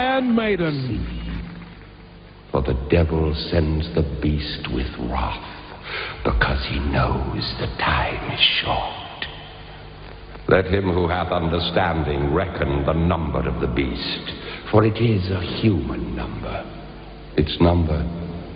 Iron Maiden. For the devil sends the beast with wrath, because he knows the time is short. Let him who hath understanding reckon the number of the beast, for it is a human number. Its number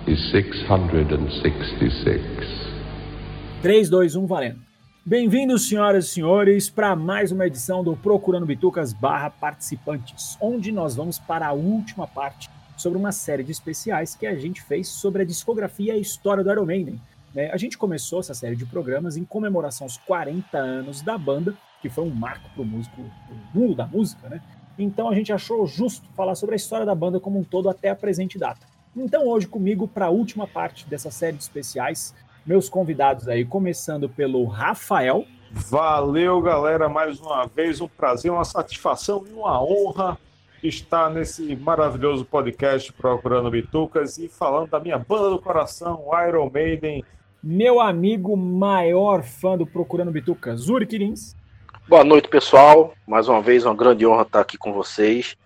is 666. 3, 2, 1, um, valendo. Bem-vindos, senhoras e senhores, para mais uma edição do Procurando Bitucas barra participantes, onde nós vamos para a última parte sobre uma série de especiais que a gente fez sobre a discografia e a história do Iron Maiden. Né? A gente começou essa série de programas em comemoração aos 40 anos da banda, que foi um marco para o músico, mundo da música, né? Então a gente achou justo falar sobre a história da banda como um todo até a presente data. Então hoje comigo para a última parte dessa série de especiais, meus convidados aí, começando pelo Rafael. Valeu, galera, mais uma vez um prazer, uma satisfação e uma honra estar nesse maravilhoso podcast Procurando Bitucas e falando da minha banda do coração, Iron Maiden. Meu amigo maior fã do Procurando Bitucas, Uri Quirins. Boa noite, pessoal. Mais uma vez, uma grande honra estar aqui com vocês,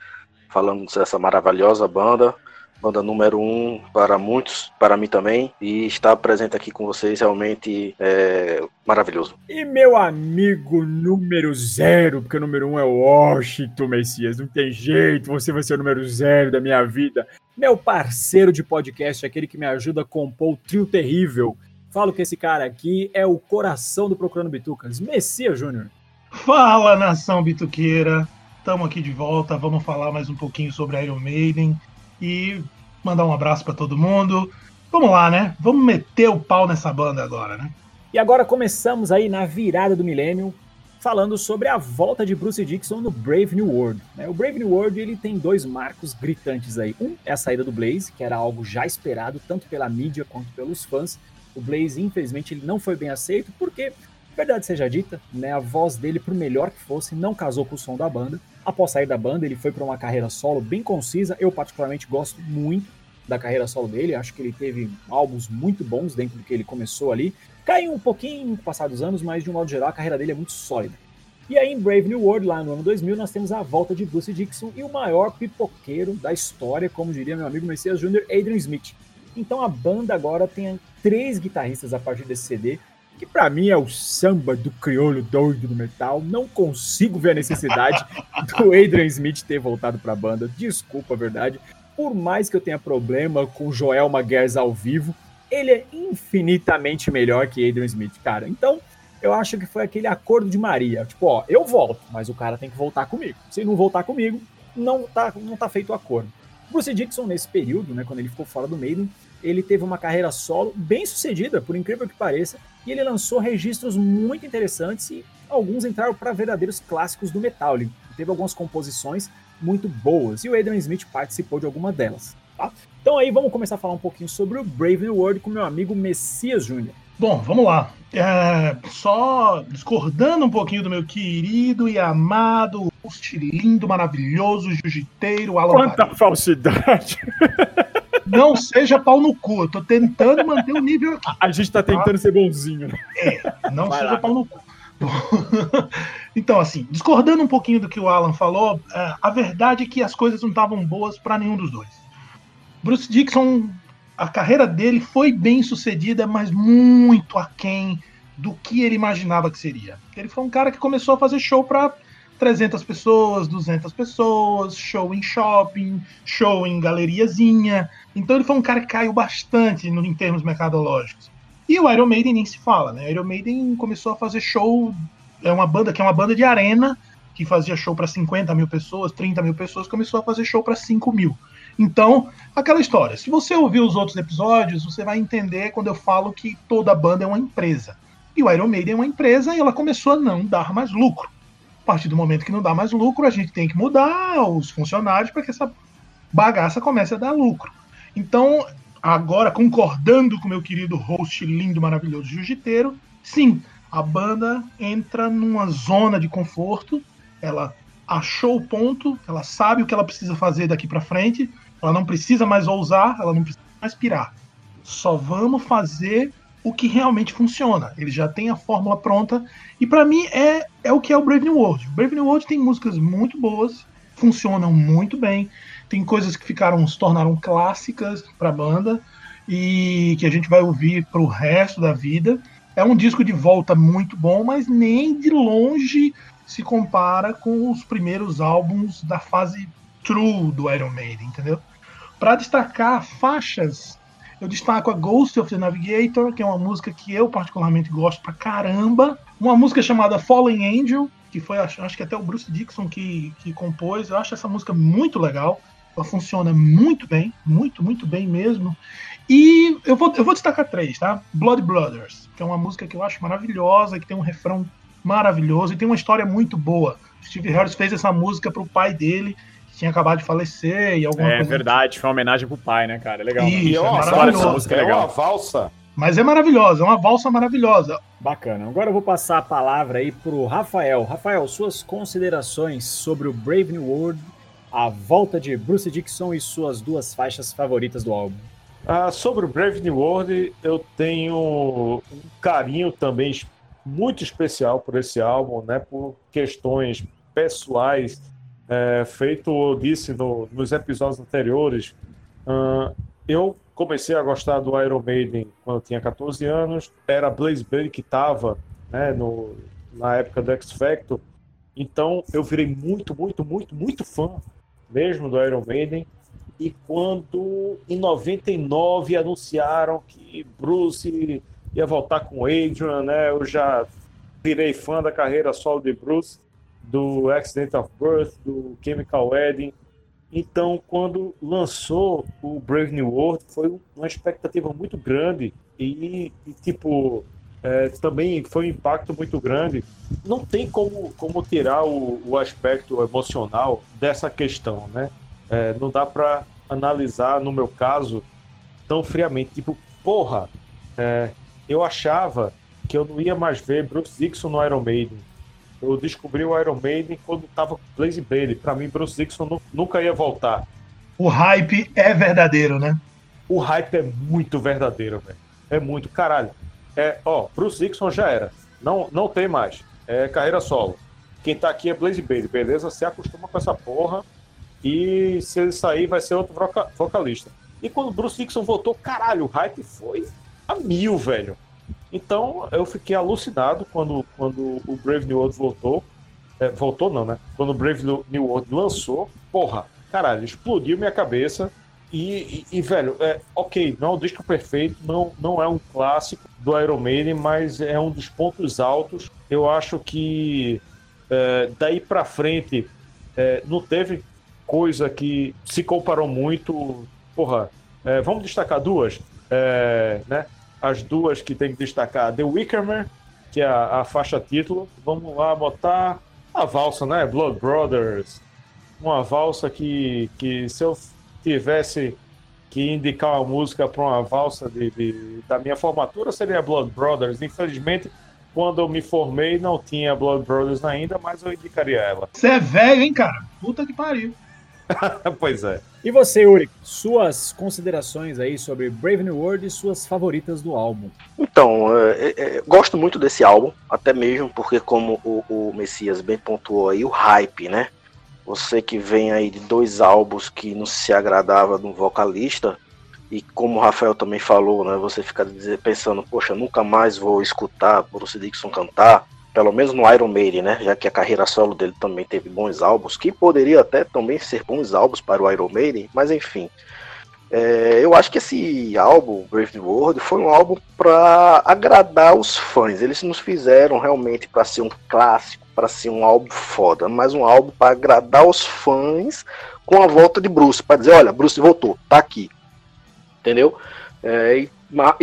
falando dessa maravilhosa banda banda número um para muitos, para mim também, e estar presente aqui com vocês realmente é maravilhoso. E meu amigo número zero, porque o número um é o Washington Messias, não tem jeito, você vai ser o número zero da minha vida. Meu parceiro de podcast, aquele que me ajuda a compor o trio terrível. Falo que esse cara aqui é o coração do Procurando Bitucas, Messias Júnior. Fala, nação bituqueira! Estamos aqui de volta, vamos falar mais um pouquinho sobre Iron Maiden e mandar um abraço para todo mundo. Vamos lá, né? Vamos meter o pau nessa banda agora, né? E agora começamos aí na virada do milênio, falando sobre a volta de Bruce Dixon no Brave New World. Né? O Brave New World ele tem dois marcos gritantes aí. Um é a saída do Blaze, que era algo já esperado tanto pela mídia quanto pelos fãs. O Blaze, infelizmente, ele não foi bem aceito porque, verdade seja dita, né, a voz dele, por melhor que fosse, não casou com o som da banda. Após sair da banda, ele foi para uma carreira solo bem concisa. Eu, particularmente, gosto muito da carreira solo dele. Acho que ele teve álbuns muito bons dentro do que ele começou ali. Caiu um pouquinho no passar dos anos, mas de um modo geral, a carreira dele é muito sólida. E aí, em Brave New World, lá no ano 2000, nós temos a volta de Bruce Dixon e o maior pipoqueiro da história, como diria meu amigo Messias Jr., Adrian Smith. Então a banda agora tem três guitarristas a partir desse CD, que para mim é o samba do crioulo doido do metal. Não consigo ver a necessidade do Adrian Smith ter voltado para a banda. Desculpa a verdade. Por mais que eu tenha problema com Joel Maguires ao vivo, ele é infinitamente melhor que Adrian Smith, cara. Então, eu acho que foi aquele acordo de Maria. Tipo, ó, eu volto, mas o cara tem que voltar comigo. Se não voltar comigo, não tá, não tá feito o acordo. Bruce Dixon, nesse período, né, quando ele ficou fora do Maiden, ele teve uma carreira solo bem sucedida, por incrível que pareça, e ele lançou registros muito interessantes e alguns entraram para verdadeiros clássicos do metal. Ele teve algumas composições muito boas e o Adrian Smith participou de alguma delas. Tá? Então aí vamos começar a falar um pouquinho sobre o Brave New World com meu amigo Messias Júnior. Bom, vamos lá. É, só discordando um pouquinho do meu querido e amado, lindo, maravilhoso, jiu-jiteiro, Alan Quanta Paris. falsidade! Não seja pau no cu, eu tô tentando manter o nível aqui. A gente tá tentando tá? ser bonzinho. É, não Vai seja lá. pau no cu. então, assim, discordando um pouquinho do que o Alan falou, é, a verdade é que as coisas não estavam boas para nenhum dos dois. Bruce Dixon, a carreira dele foi bem sucedida, mas muito aquém do que ele imaginava que seria. Ele foi um cara que começou a fazer show para 300 pessoas, 200 pessoas, show em shopping, show em galeriazinha. Então ele foi um cara que caiu bastante no, em termos mercadológicos. E o Iron Maiden nem se fala, né? O Iron Maiden começou a fazer show, é uma banda que é uma banda de arena, que fazia show para 50 mil pessoas, 30 mil pessoas, começou a fazer show para 5 mil. Então, aquela história. Se você ouvir os outros episódios, você vai entender quando eu falo que toda banda é uma empresa. E o Iron Maiden é uma empresa e ela começou a não dar mais lucro partir do momento que não dá mais lucro, a gente tem que mudar os funcionários para que essa bagaça comece a dar lucro. Então, agora, concordando com meu querido host lindo, maravilhoso jiu-jiteiro, sim, a banda entra numa zona de conforto, ela achou o ponto, ela sabe o que ela precisa fazer daqui para frente, ela não precisa mais ousar, ela não precisa mais pirar. Só vamos fazer o que realmente funciona. Ele já tem a fórmula pronta. E para mim é, é o que é o Brave New World. Brave New World tem músicas muito boas, funcionam muito bem, tem coisas que ficaram se tornaram clássicas para a banda e que a gente vai ouvir para o resto da vida. É um disco de volta muito bom, mas nem de longe se compara com os primeiros álbuns da fase true do Iron Maiden, entendeu? Para destacar faixas, eu destaco a Ghost of the Navigator, que é uma música que eu particularmente gosto pra caramba. Uma música chamada Fallen Angel, que foi, acho que até o Bruce Dixon que, que compôs. Eu acho essa música muito legal. Ela funciona muito bem, muito, muito bem mesmo. E eu vou, eu vou destacar três, tá? Blood Brothers, que é uma música que eu acho maravilhosa, que tem um refrão maravilhoso e tem uma história muito boa. Steve Harris fez essa música para o pai dele, tinha acabado de falecer e alguma é, coisa. É verdade, foi uma homenagem pro pai, né, cara? É legal. Isso, e é, uma história música é, é legal. uma valsa. Mas é maravilhosa, é uma valsa maravilhosa. Bacana. Agora eu vou passar a palavra aí pro Rafael. Rafael, suas considerações sobre o Brave New World, a volta de Bruce Dixon e suas duas faixas favoritas do álbum. Ah, sobre o Brave New World, eu tenho um carinho também muito especial por esse álbum, né? Por questões pessoais. É, feito, eu disse no, nos episódios anteriores, uh, eu comecei a gostar do Iron Maiden quando tinha 14 anos. Era Blaze Bailey que estava né, no, na época do X Factor. Então eu virei muito, muito, muito, muito fã mesmo do Iron Maiden. E quando em 99 anunciaram que Bruce ia voltar com Adrian, né? Eu já virei fã da carreira solo de Bruce, do Accident of Birth, do Chemical Wedding. Então, quando lançou o Brave New World, foi uma expectativa muito grande e, e tipo, é, também foi um impacto muito grande. Não tem como, como tirar o, o aspecto emocional dessa questão, né? É, não dá para analisar, no meu caso, tão friamente. Tipo, porra, é, eu achava que eu não ia mais ver Bruce Dixon no Iron Maiden. Eu descobri o Iron Maiden quando tava com Blaze Bailey. Para mim, Bruce Dixon nunca ia voltar. O hype é verdadeiro, né? O hype é muito verdadeiro, velho. É muito. Caralho. É, ó, Bruce Dixon já era. Não, não tem mais. É carreira solo. Quem tá aqui é Blaze Bailey, beleza? Se acostuma com essa porra. E se ele sair, vai ser outro vocalista. E quando Bruce Dixon voltou, caralho, o hype foi a mil, velho. Então eu fiquei alucinado quando, quando o Brave New World voltou. É, voltou não, né? Quando o Brave New World lançou, porra, caralho, explodiu minha cabeça. E, e, e, velho, é, ok, não é um disco perfeito, não, não é um clássico do Iron Maiden, mas é um dos pontos altos. Eu acho que é, daí pra frente é, não teve coisa que se comparou muito. Porra, é, vamos destacar duas, é, né? As duas que tem que destacar. The Wicker Man, que é a, a, faixa título. Vamos lá botar a valsa, né? Blood Brothers. Uma valsa que, que se eu tivesse que indicar uma música para uma valsa de, de, da minha formatura, seria Blood Brothers. Infelizmente, quando eu me formei, não tinha Blood Brothers ainda, mas eu indicaria ela. Você é velho, hein, cara? Puta que pariu. pois é. E você, Uri, suas considerações aí sobre Brave New World e suas favoritas do álbum? Então, é, é, é, gosto muito desse álbum, até mesmo porque, como o, o, Messias bem pontuou aí, o hype, né? Você que vem aí de dois álbuns que não se agradava do vocalista, e como o Rafael também falou, né? Você fica pensando, poxa, nunca mais vou escutar Bruce Dixon cantar pelo menos no Iron Maiden, né? Já que a carreira solo dele também teve bons álbuns, que poderia até também ser bons álbuns para o Iron Maiden, mas enfim. É, eu acho que esse álbum, Brave New World, foi um álbum para agradar os fãs. Eles nos fizeram realmente para ser um clássico, para ser um álbum foda, mas um álbum para agradar os fãs com a volta de Bruce, para dizer, olha, Bruce voltou, tá aqui, entendeu? É, e,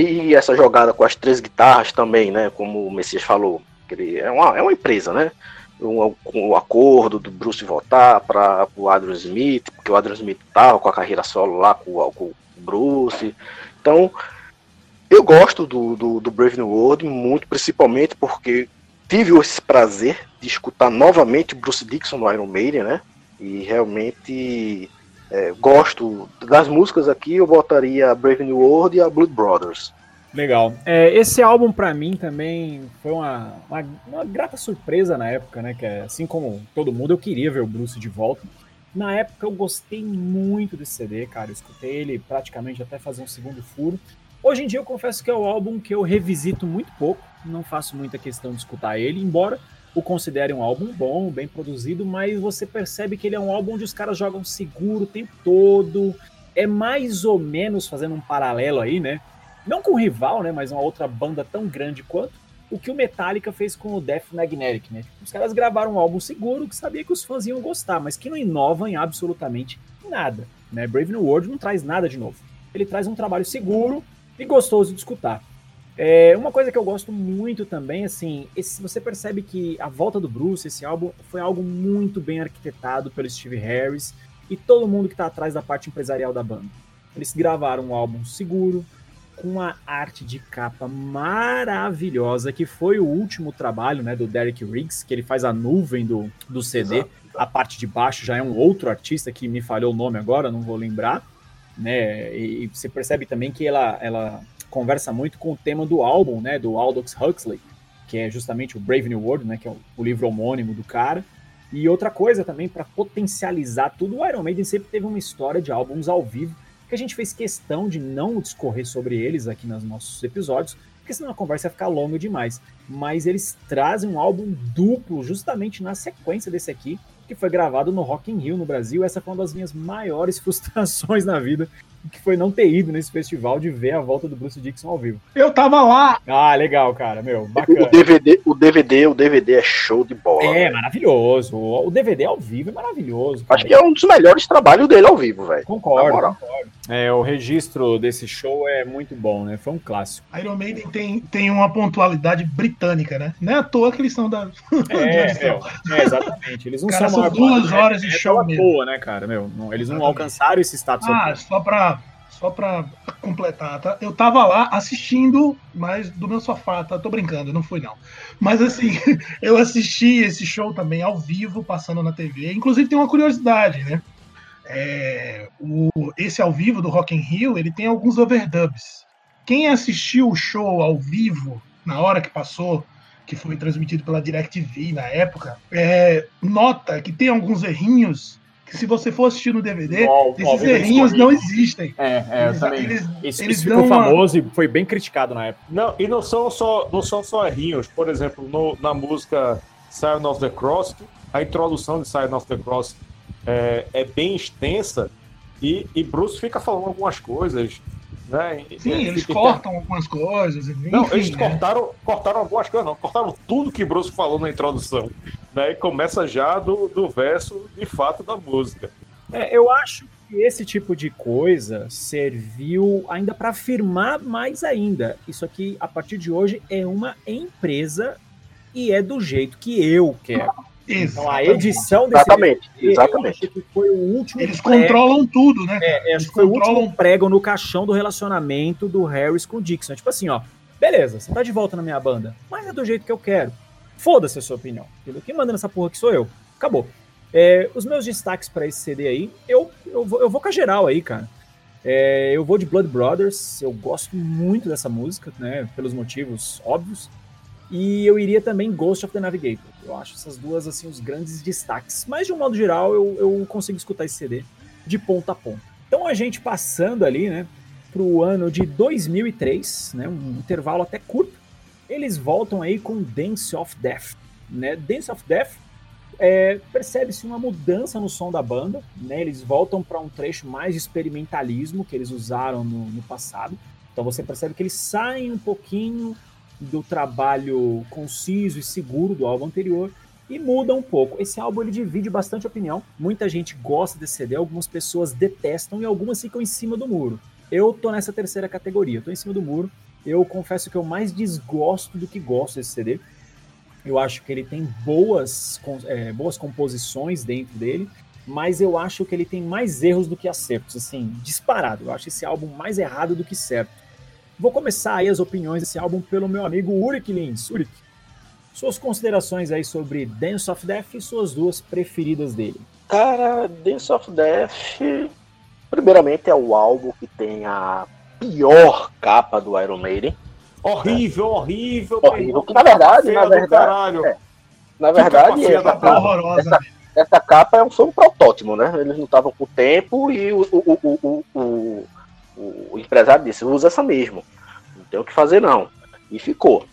e, essa jogada com as três guitarras também, né? Como o Messias falou, é uma, é uma empresa, né? Um, com o acordo do Bruce voltar para o Adrian Smith, porque o Adrian Smith estava com a carreira solo lá com, com, o Bruce. Então, eu gosto do, do, do, Brave New World muito, principalmente porque tive esse prazer de escutar novamente Bruce Dixon no Iron Maiden, né? E realmente é, gosto das músicas aqui, eu botaria Brave New World e a Blood Brothers. Legal. É, esse álbum, para mim, também foi uma, uma, uma, grata surpresa na época, né? Que é, assim como todo mundo, eu queria ver o Bruce de volta. Na época eu gostei muito desse CD, cara. Eu escutei ele praticamente até fazer um segundo furo. Hoje em dia eu confesso que é o álbum que eu revisito muito pouco, não faço muita questão de escutar ele, embora o considere um álbum bom, bem produzido, mas você percebe que ele é um álbum onde os caras jogam seguro o tempo todo. É mais ou menos fazendo um paralelo aí, né? Não com o rival, né? Mas uma outra banda tão grande quanto o que o Metallica fez com o Death Magnetic, né? Os caras gravaram um álbum seguro que sabia que os fãs iam gostar, mas que não inova em absolutamente nada, né? Brave New World não traz nada de novo. Ele traz um trabalho seguro e gostoso de escutar. É, uma coisa que eu gosto muito também, assim, esse, você percebe que a volta do Bruce, esse álbum, foi algo muito bem arquitetado pelo Steve Harris e todo mundo que está atrás da parte empresarial da banda. Eles gravaram um álbum seguro, com uma arte de capa maravilhosa, que foi o último trabalho né, do Derek Riggs, que ele faz a nuvem do, do CD. Exato. A parte de baixo já é um outro artista que me falhou o nome agora, não vou lembrar. Né? E, e você percebe também que ela, ela conversa muito com o tema do álbum, né, do Aldous Huxley, que é justamente o Brave New World, né, que é o, o livro homônimo do cara. E outra coisa também, para potencializar tudo, o Iron Maiden sempre teve uma história de álbuns ao vivo que a gente fez questão de não discorrer sobre eles aqui nos nossos episódios, porque senão a conversa ia ficar longa demais. Mas eles trazem um álbum duplo justamente na sequência desse aqui, que foi gravado no Rock in Rio no Brasil. Essa foi uma das minhas maiores frustrações na vida, que foi não ter ido nesse festival de ver a volta do Bruce Dixon ao vivo. Eu tava lá! Ah, legal, cara, meu, bacana. O DVD, o DVD, o DVD é show de bola. É, maravilhoso. O DVD ao vivo é maravilhoso. Cara. Acho que é um dos melhores trabalhos dele ao vivo, velho. Concordo, concordo. É, o registro desse show é muito bom, né? Foi um clássico. Iron Maiden tem, tem uma pontualidade britânica, né? Não é à toa que eles são da. É, é, é exatamente. Eles não cara, são, são duas horas de é show mesmo. Boa, né, cara? Meu, não, eles não alcançaram esse status. Ah, só pra só para completar, tá? Eu tava lá assistindo, mas do meu sofá, tá? Tô brincando, não fui não. Mas assim, eu assisti esse show também ao vivo, passando na TV. Inclusive tem uma curiosidade, né? É, o, esse ao vivo do Rock in Rio, ele tem alguns overdubs. Quem assistiu o show ao vivo na hora que passou, que foi transmitido pela DirecTV na época, é, nota que tem alguns errinhos que se você for assistir no DVD, esses errinhos não existem. É, é eles, também. Eles, isso, eles isso ficou famoso uma... e foi bem criticado na época. Não, e não são só, não são só errinhos. Por exemplo, no, na música Sign of the Cross, a introdução de Sign of the Cross é, é bem extensa e, e Bruce fica falando algumas coisas né? Sim, eles cortam algumas coisas. Enfim, não, eles né? cortaram, cortaram algumas coisas, não. Cortaram tudo que Bruce falou na introdução. Né? E começa já do, do verso de fato da música. É, eu acho que esse tipo de coisa serviu ainda para afirmar mais ainda. Isso aqui, a partir de hoje, é uma empresa e é do jeito que eu quero. Então a edição desse exatamente, exatamente. que foi o último Eles prego, controlam tudo, né? É, Eles acho que foi controlam... o último prego no caixão do relacionamento do Harris com o Dixon. É tipo assim, ó, beleza, você tá de volta na minha banda, mas é do jeito que eu quero. Foda-se a sua opinião. Entendeu? Quem manda nessa porra aqui sou eu. Acabou. É, os meus destaques para esse CD aí, eu, eu, vou, eu vou com a geral aí, cara. É, eu vou de Blood Brothers, eu gosto muito dessa música, né? Pelos motivos óbvios. E eu iria também Ghost of the Navigator. Eu acho essas duas, assim, os grandes destaques. Mas, de um modo geral, eu, eu consigo escutar esse CD de ponta a ponta. Então, a gente passando ali, né, pro ano de 2003, né, um intervalo até curto, eles voltam aí com Dance of Death. Né? Dance of Death é, percebe-se uma mudança no som da banda, né? Eles voltam para um trecho mais de experimentalismo que eles usaram no, no, passado. Então você percebe que eles saem um pouquinho do trabalho conciso e seguro do álbum anterior e muda um pouco. Esse álbum ele divide bastante opinião. Muita gente gosta desse CD, algumas pessoas detestam e algumas ficam em cima do muro. Eu tô nessa terceira categoria, tô em cima do muro. Eu confesso que eu mais desgosto do que gosto desse CD. Eu acho que ele tem boas, é, boas composições dentro dele, mas eu acho que ele tem mais erros do que acertos, assim, disparado. Eu acho esse álbum mais errado do que certo. Vou começar aí as opiniões desse álbum pelo meu amigo Urik Lins. Urik, suas considerações aí sobre Dance of Death e suas duas preferidas dele. Cara, Dance of Death, primeiramente é o álbum que tem a pior capa do Iron Maiden. Horrível, horrível. Horrível. Que, na verdade, na verdade, é, na verdade, essa, horrorosa. Essa, essa capa é foi um protótipo, né? Eles não estavam com o tempo e o, o, o, o, o, empresário disse, usa essa mesmo. Não tem o que fazer não. E ficou.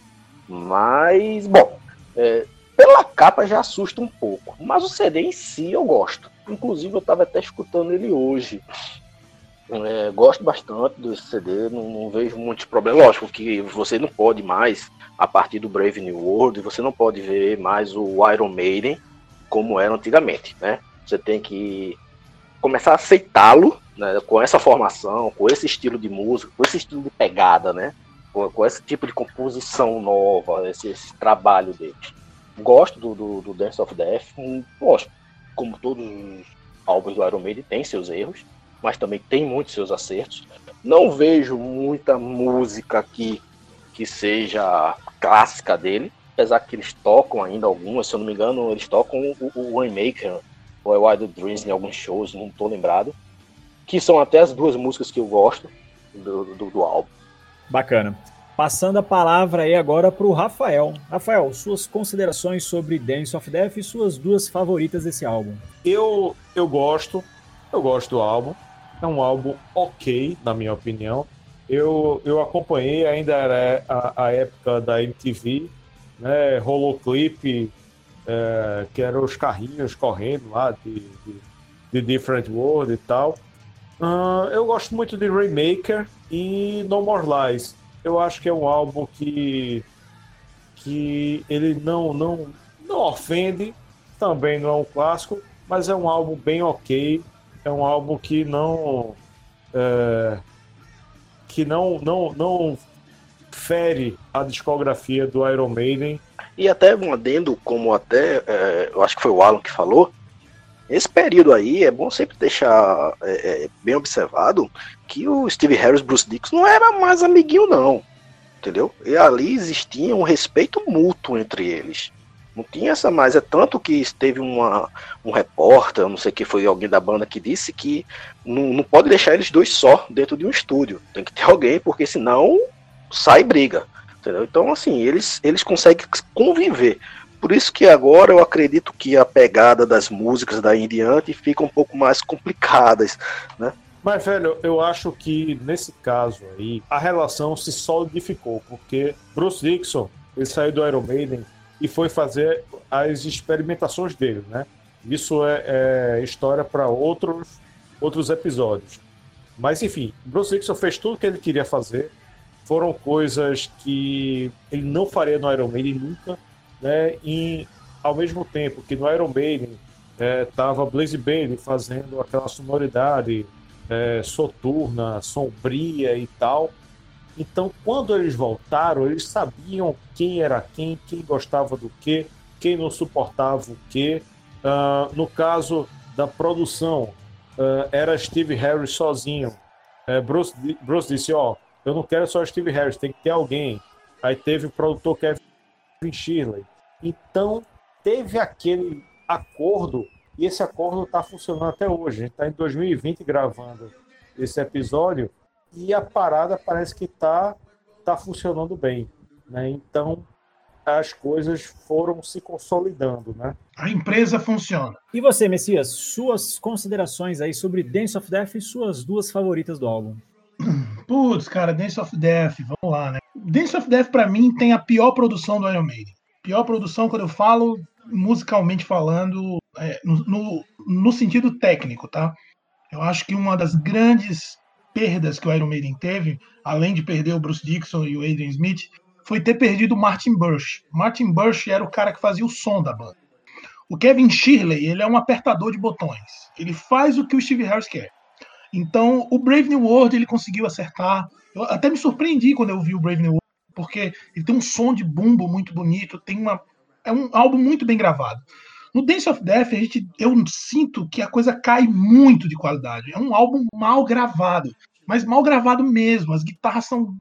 Mas, bom, é, pela capa já assusta um pouco. Mas o CD em si eu gosto. Inclusive eu estava até escutando ele hoje. É, gosto bastante desse CD, não, não, vejo muitos problemas. Lógico que você não pode mais, a partir do Brave New World, você não pode ver mais o Iron Maiden como era antigamente, né? Você tem que começar a aceitá-lo né, com essa formação, com esse estilo de música, com esse estilo de pegada, né? Com, com esse tipo de composição nova, esse, esse trabalho deles. Gosto do, do, do, Dance of Death, gosto, como todos os álbuns do Iron Maiden tem seus erros, mas também tem muitos seus acertos. Não vejo muita música aqui que seja clássica dele, apesar que eles tocam ainda algumas, se eu não me engano, eles tocam o, o Waymaker ou Wild Dreams em alguns shows, não estou lembrado, que são até as duas músicas que eu gosto do, do, do álbum. Bacana. Passando a palavra aí agora para o Rafael. Rafael, suas considerações sobre Dance of Death e suas duas favoritas desse álbum. Eu, eu gosto, eu gosto do álbum. É um álbum ok, na minha opinião. Eu, eu acompanhei, ainda era a, a época da MTV, né? Rolou clipe, é, que eram os carrinhos correndo lá de, de, de Different World e tal. Uh, eu gosto muito de Remaker e No More Lies. Eu acho que é um álbum que, que ele não, não, não ofende, também não é um clássico, mas é um álbum bem ok é um álbum que não é, que não, não, não fere a discografia do Iron Maiden. E até um adendo, como até é, eu acho que foi o Alan que falou, esse período aí é bom sempre deixar é, é bem observado que o Steve Harris Bruce Dixon não era mais amiguinho não, entendeu? E ali existia um respeito mútuo entre eles. Não tinha essa mais. É tanto que teve uma, um repórter, não sei que foi alguém da banda que disse que não, não pode deixar eles dois só dentro de um estúdio. Tem que ter alguém, porque senão sai briga. Entendeu? Então, assim, eles, eles conseguem conviver. Por isso que agora eu acredito que a pegada das músicas daí em diante fica um pouco mais complicadas, né? Mas, velho, eu acho que nesse caso aí, a relação se solidificou, porque Bruce Dixon, ele saiu do Iron Maiden e foi fazer as experimentações dele, né? Isso é, é história para outros, outros episódios. Mas enfim, Bruce Dixon fez tudo o que ele queria fazer. Foram coisas que ele não faria no Iron Maiden nunca, né? E ao mesmo tempo que no Iron Maiden estava é, Blaze Bailey fazendo aquela sonoridade é, soturna, sombria e tal, então, quando eles voltaram, eles sabiam quem era quem, quem gostava do que, quem não suportava o que. Uh, no caso da produção, uh, era Steve Harris sozinho. Uh, Bruce, Bruce disse: Ó, oh, eu não quero só Steve Harris, tem que ter alguém. Aí teve o produtor Kevin Shirley. Então, teve aquele acordo, e esse acordo está funcionando até hoje. A gente está em 2020 gravando esse episódio e a parada parece que está tá funcionando bem. Né? Então, as coisas foram se consolidando, né? A empresa funciona. E você, Messias, suas considerações aí sobre Dance of Death e suas duas favoritas do álbum? Putz, cara, Dance of Death, vamos lá, né? Dance of Death, para mim, tem a pior produção do Iron Maiden. Pior produção, quando eu falo, musicalmente falando, é, no, no, no sentido técnico, tá? Eu acho que uma das grandes perdas que o Iron Maiden teve, além de perder o Bruce Dixon e o Adrian Smith, foi ter perdido o Martin Bush. Martin Bush era o cara que fazia o som da banda. O Kevin Shirley, ele é um apertador de botões. Ele faz o que o Steve Harris quer. Então, o Brave New World ele conseguiu acertar. Eu até me surpreendi quando eu vi o Brave New World, porque ele tem um som de bumbo muito bonito, tem uma é um álbum muito bem gravado. No Dance of Death, a gente, eu sinto que a coisa cai muito de qualidade. É um álbum mal gravado, mas mal gravado mesmo. As guitarras são,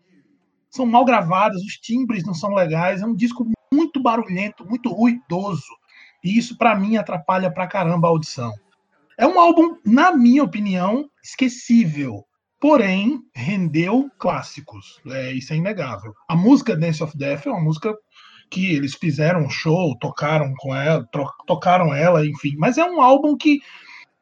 são mal gravadas, os timbres não são legais. É um disco muito barulhento, muito ruidoso. E isso, para mim, atrapalha pra caramba a audição. É um álbum, na minha opinião, esquecível. Porém, rendeu clássicos. É, isso é inegável. A música Dance of Death é uma música que eles fizeram um show, tocaram com ela, tocaram ela, enfim. Mas é um álbum que,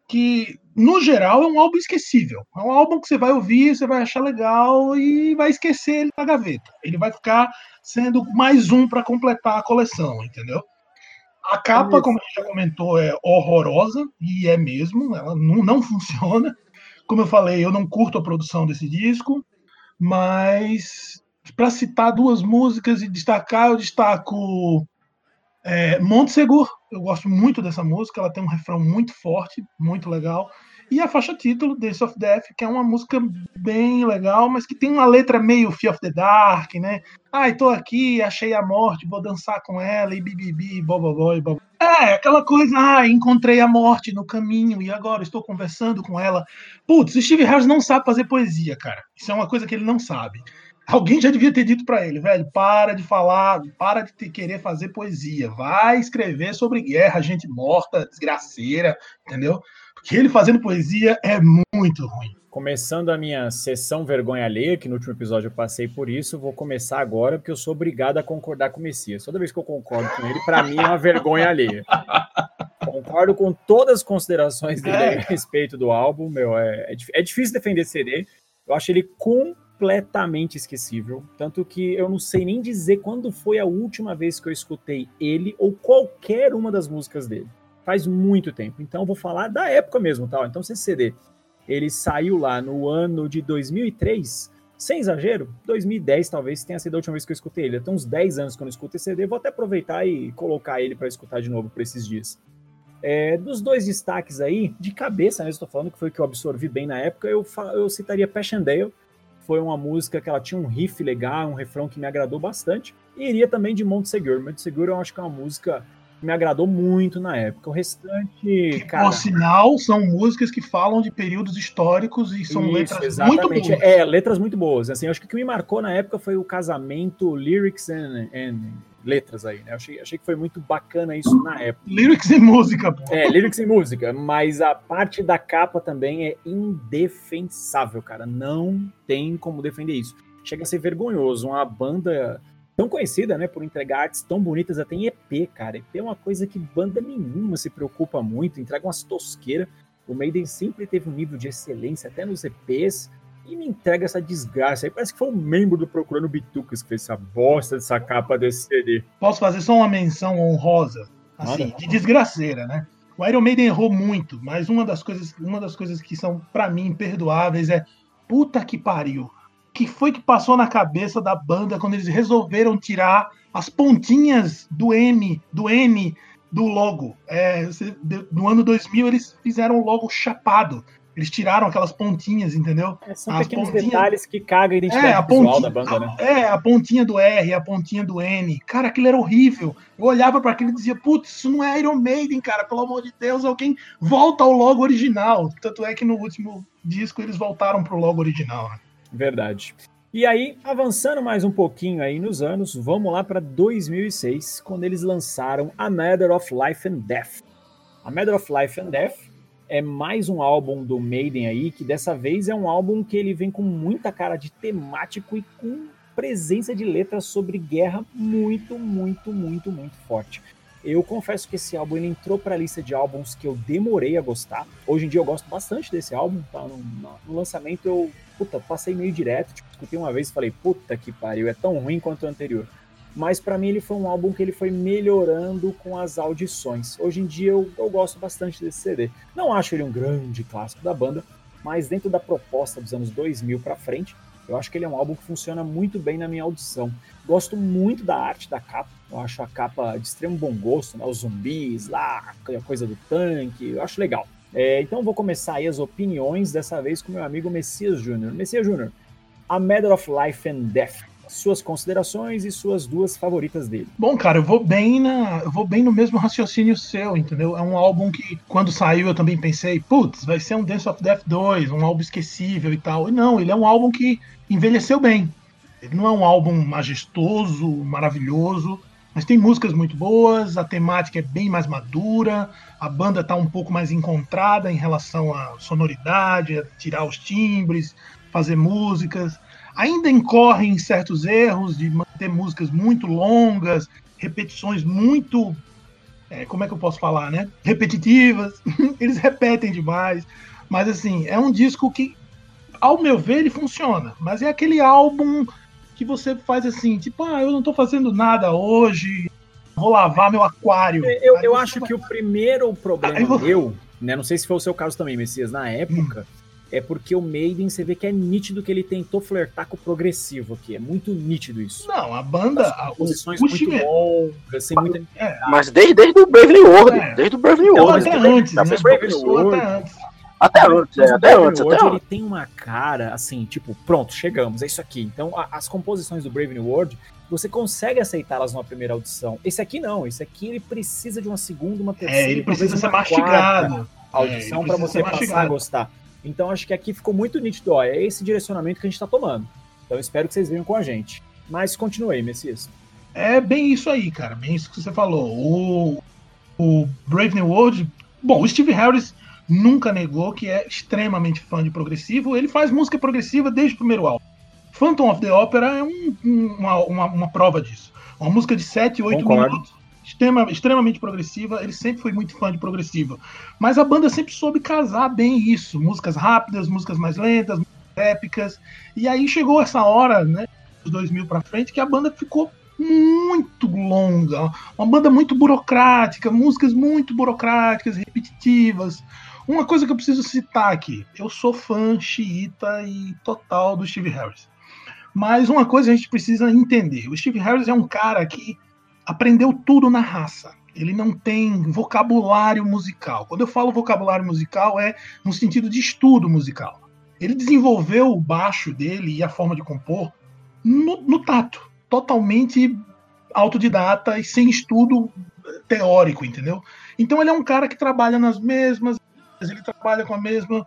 que, no geral, é um álbum esquecível. É um álbum que você vai ouvir, você vai achar legal e vai esquecer ele na gaveta. Ele vai ficar sendo mais um para completar a coleção, entendeu? A capa, como a gente já comentou, é horrorosa, e é mesmo, ela não, não funciona. Como eu falei, eu não curto a produção desse disco, mas para citar duas músicas e destacar, eu destaco é, Montsegur. Eu gosto muito dessa música, ela tem um refrão muito forte, muito legal. E a faixa título, Dance of Death, que é uma música bem legal, mas que tem uma letra meio Fear of the Dark, né? Ai, tô aqui, achei a morte, vou dançar com ela, e bibibi, bobobó, e bobó. É, aquela coisa, ah, encontrei a morte no caminho e agora estou conversando com ela. Putz, Steve Harris não sabe fazer poesia, cara. Isso é uma coisa que ele não sabe. Alguém já devia ter dito para ele, velho, para de falar, para de querer fazer poesia, vai escrever sobre guerra, gente morta, desgraceira, entendeu? Porque ele fazendo poesia é muito ruim. Começando a minha sessão vergonha alheia, que no último episódio eu passei por isso, vou começar agora porque eu sou obrigado a concordar com o Messias. Toda vez que eu concordo com ele, para mim é uma vergonha alheia. Concordo com todas as considerações dele é. a respeito do álbum, meu, é, é, é difícil defender CD. Eu acho ele completamente esquecível, tanto que eu não sei nem dizer quando foi a última vez que eu escutei ele ou qualquer uma das músicas dele faz muito tempo. Então vou falar da época mesmo, tal. Então esse CD, ele saiu lá no ano de 2003, sem exagero, 2010 talvez tenha sido a última vez que eu escutei ele. Tem uns 10 anos que eu não escuto esse CD, vou até aproveitar e colocar ele para escutar de novo por esses dias. É, dos dois destaques aí, de cabeça mesmo, estou falando que foi que eu absorvi bem na época, eu, eu citaria Passchendaele, foi uma música que ela tinha um riff legal, um refrão que me agradou bastante, e iria também de Montsegur. Montsegur eu acho que é uma música me agradou muito na época. O restante. Cara... Por sinal, são músicas que falam de períodos históricos e são Isso, letras exatamente. muito boas. É, letras muito boas. Assim, acho que o que me marcou na época foi o casamento, lyrics and, and letras aí, né? Achei, achei que foi muito bacana isso na época. Lyrics e música, pô. É, lyrics e música, mas a parte da capa também é indefensável, cara. Não tem como defender isso. Chega a ser vergonhoso. Uma banda tão conhecida, né, por entregar artes tão bonitas, até em EP, cara. EP é uma coisa que banda nenhuma se preocupa muito, entrega umas tosqueiras. O Maiden sempre teve um nível de excelência, até nos EPs, e me entrega essa desgraça. Aí parece que foi um membro do Procurando Bitucas que fez essa bosta dessa capa desse CD. Posso fazer só uma menção honrosa, assim, de desgraceira, né? O Iron Maiden errou muito, mas uma das coisas, uma das coisas que são para mim imperdoáveis é puta que pariu que foi que passou na cabeça da banda quando eles resolveram tirar as pontinhas do M, do N do logo. É, no ano 2000 eles fizeram o logo chapado. Eles tiraram aquelas pontinhas, entendeu? É, são as pequenos pontinhas... detalhes que cagam a identidade é, a pontinha, da banda, né? É, a pontinha do R, a pontinha do N. Cara, aquilo era horrível. Eu olhava para aquilo e dizia, putz, isso não é Iron Maiden, cara. Pelo amor de Deus, alguém volta ao logo original. Tanto é que no último disco eles voltaram pro logo original, né? Verdade. E aí, avançando mais um pouquinho aí nos anos, vamos lá para 2006, quando eles lançaram A Matter of Life and Death. A Matter of Life and Death é mais um álbum do Maiden aí, que dessa vez é um álbum que ele vem com muita cara de temático e com presença de letras sobre guerra muito, muito, muito, muito forte. Eu confesso que esse álbum ele entrou para a lista de álbuns que eu demorei a gostar. Hoje em dia eu gosto bastante desse álbum. Tá? No, no lançamento eu puta, passei meio direto. Tipo, escutei uma vez e falei, puta que pariu, é tão ruim quanto o anterior. Mas para mim ele foi um álbum que ele foi melhorando com as audições. Hoje em dia eu, eu gosto bastante desse CD. Não acho ele um grande clássico da banda, mas dentro da proposta dos anos 2000 para frente, eu acho que ele é um álbum que funciona muito bem na minha audição. Gosto muito da arte da capa. Eu acho a capa de extremo bom gosto, né? Os zumbis lá, a coisa do tanque. Eu acho legal. É, então vou começar aí as opiniões, dessa vez com meu amigo Messias Júnior. Messias Júnior, A Matter of Life and Death. Suas considerações e suas duas favoritas dele. Bom, cara, eu vou bem na, eu vou bem no mesmo raciocínio seu, entendeu? É um álbum que quando saiu eu também pensei, putz, vai ser um Dance of Death 2, um álbum esquecível e tal. E não, ele é um álbum que envelheceu bem. Ele não é um álbum majestoso, maravilhoso, mas tem músicas muito boas, a temática é bem mais madura, a banda está um pouco mais encontrada em relação à sonoridade, a tirar os timbres, fazer músicas. Ainda incorre em certos erros de manter músicas muito longas, repetições muito. É, como é que eu posso falar, né? Repetitivas. Eles repetem demais. Mas assim, é um disco que, ao meu ver, ele funciona. Mas é aquele álbum que você faz assim, tipo, ah, eu não tô fazendo nada hoje, vou lavar meu aquário. Eu, eu acho que o primeiro problema vou... meu, né? Não sei se foi o seu caso também, Messias, na época. Hum é porque o Maiden, você vê que é nítido que ele tentou flertar com o progressivo aqui. É muito nítido isso. Não, a banda. As posições muito longas, sem muita. É, mas desde, desde o Brave New World. É. Desde o Brave New World. Até antes, né? Brave New World. Até antes. Até antes, é, até antes, World, até ele tem uma cara assim, tipo, pronto, chegamos, é isso aqui. Então, a, as composições do Brave New World, você consegue aceitá-las numa primeira audição. Esse aqui não, esse aqui ele precisa de uma segunda, uma terceira, é, ele precisa ser mastigado. Audição é, para você passar a gostar. Então acho que aqui ficou muito nítido, ó, é esse direcionamento que a gente está tomando. Então espero que vocês venham com a gente. Mas continuei, Messias. É bem isso aí, cara, bem isso que você falou. O, o Brave New World, bom, o Steve Harris nunca negou que é extremamente fã de progressivo, ele faz música progressiva desde o primeiro álbum. Phantom of the Opera é um, uma, uma, uma, prova disso. Uma música de 7, 8 Concordo. minutos extrema, extremamente progressiva, ele sempre foi muito fã de progressiva. Mas a banda sempre soube casar bem isso, músicas rápidas, músicas mais lentas, épicas. E aí chegou essa hora, né, dos 2000 para frente, que a banda ficou muito longa, uma banda muito burocrática, músicas muito burocráticas, repetitivas. Uma coisa que eu preciso citar aqui, eu sou fã xiita e total do Steve Harris. Mas uma coisa a gente precisa entender, o Steve Harris é um cara que aprendeu tudo na raça. Ele não tem vocabulário musical. Quando eu falo vocabulário musical, é no sentido de estudo musical. Ele desenvolveu o baixo dele e a forma de compor no, no tato, totalmente autodidata e sem estudo teórico, entendeu? Então ele é um cara que trabalha nas mesmas, ele trabalha com a mesma,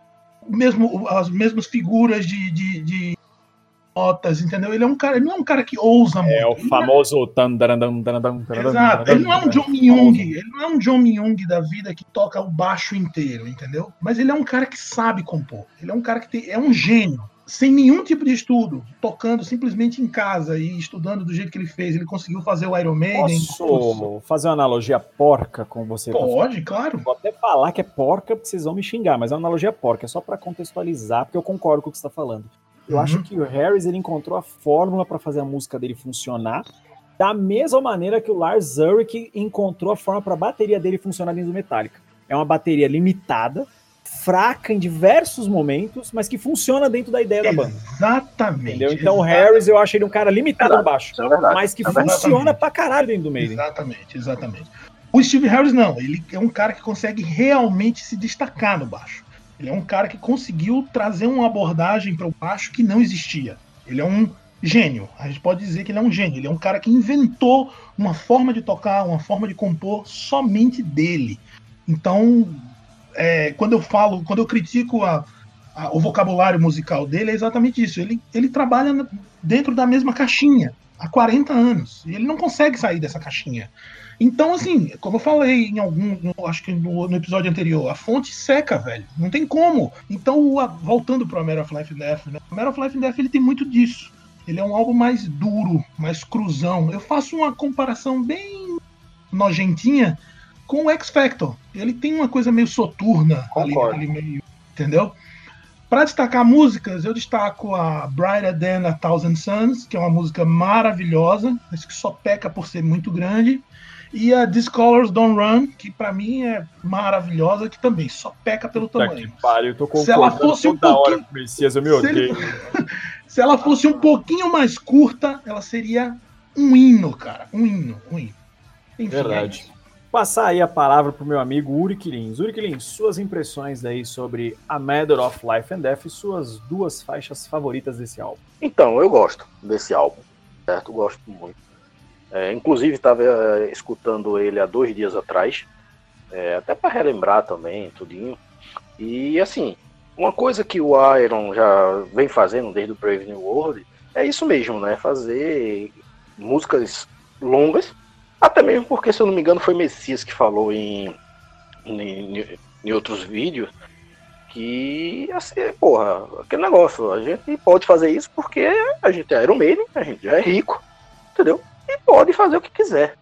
mesmo, as mesmas figuras de, de, de notas, entendeu? Ele é um cara, ele não é um cara que ousa é muito. É o famoso é... Exato. Ele não é um John Myung, ele não é um John Myung da vida que toca o baixo inteiro, entendeu? Mas ele é um cara que sabe compor. Ele é um cara que tem, é um gênio. Sem nenhum tipo de estudo, tocando simplesmente em casa e estudando do jeito que ele fez, ele conseguiu fazer o Iron Maiden. Posso fazer uma analogia porca com você? Pode, claro. Vou até falar que é porca, porque vocês vão me xingar, mas é uma analogia porca, é só para contextualizar, porque eu concordo com o que você está falando. Eu uhum. acho que o Harris ele encontrou a fórmula para fazer a música dele funcionar, da mesma maneira que o Lars Ulrich encontrou a forma para a bateria dele funcionar dentro do Metallica. É uma bateria limitada, fraca em diversos momentos, mas que funciona dentro da ideia da banda. Exatamente. Entendeu? Então o Harris, eu acho ele um cara limitado no baixo, é mas que é funciona pra caralho dentro do meio. Exatamente, exatamente. O Steve Harris não, ele é um cara que consegue realmente se destacar no baixo. Ele é um cara que conseguiu trazer uma abordagem para o baixo que não existia. Ele é um gênio. A gente pode dizer que ele é um gênio. Ele é um cara que inventou uma forma de tocar, uma forma de compor somente dele. Então, é, quando eu falo, quando eu critico a, a, o vocabulário musical dele, é exatamente isso. Ele, ele trabalha dentro da mesma caixinha há 40 anos. E ele não consegue sair dessa caixinha. Então, assim, como eu falei em algum, no, acho que no, no, episódio anterior, a fonte seca, velho. Não tem como. Então, a, voltando pro Matter of Life and Death, né? O Matter of Life and Death ele tem muito disso. Ele é um álbum mais duro, mais cruzão. Eu faço uma comparação bem nojentinha com o X Factor. Ele tem uma coisa meio soturna Concordo. ali, meio, entendeu? Para destacar músicas, eu destaco a Brighter Than a Thousand Suns, que é uma música maravilhosa, mas que só peca por ser muito grande. E a Discolors Don't Run, que para mim é maravilhosa, que também só peca pelo Puta tamanho. Que pariu, eu tô se ela fosse um pouquinho, hora Messias, eu me odeio. Se, ele... se ela fosse um pouquinho mais curta, ela seria um hino, cara. Um hino, um hino. Enfim, Verdade. É Passar aí a palavra pro meu amigo Uri Quilins. Uri Quilins, suas impressões aí sobre A Matter of Life and Death e suas duas faixas favoritas desse álbum. Então, eu gosto desse álbum, certo? Gosto muito. É, inclusive, estava é, escutando ele há dois dias atrás, é, até para relembrar também, tudinho. E assim, uma coisa que o Iron já vem fazendo desde o Brave New World é isso mesmo, né? Fazer músicas longas, até mesmo porque, se eu não me engano, foi Messias que falou em, em, em outros vídeos que, assim, porra, aquele negócio, a gente pode fazer isso porque a gente é Iron Maiden, a gente já é rico, entendeu? e pode fazer o que quiser.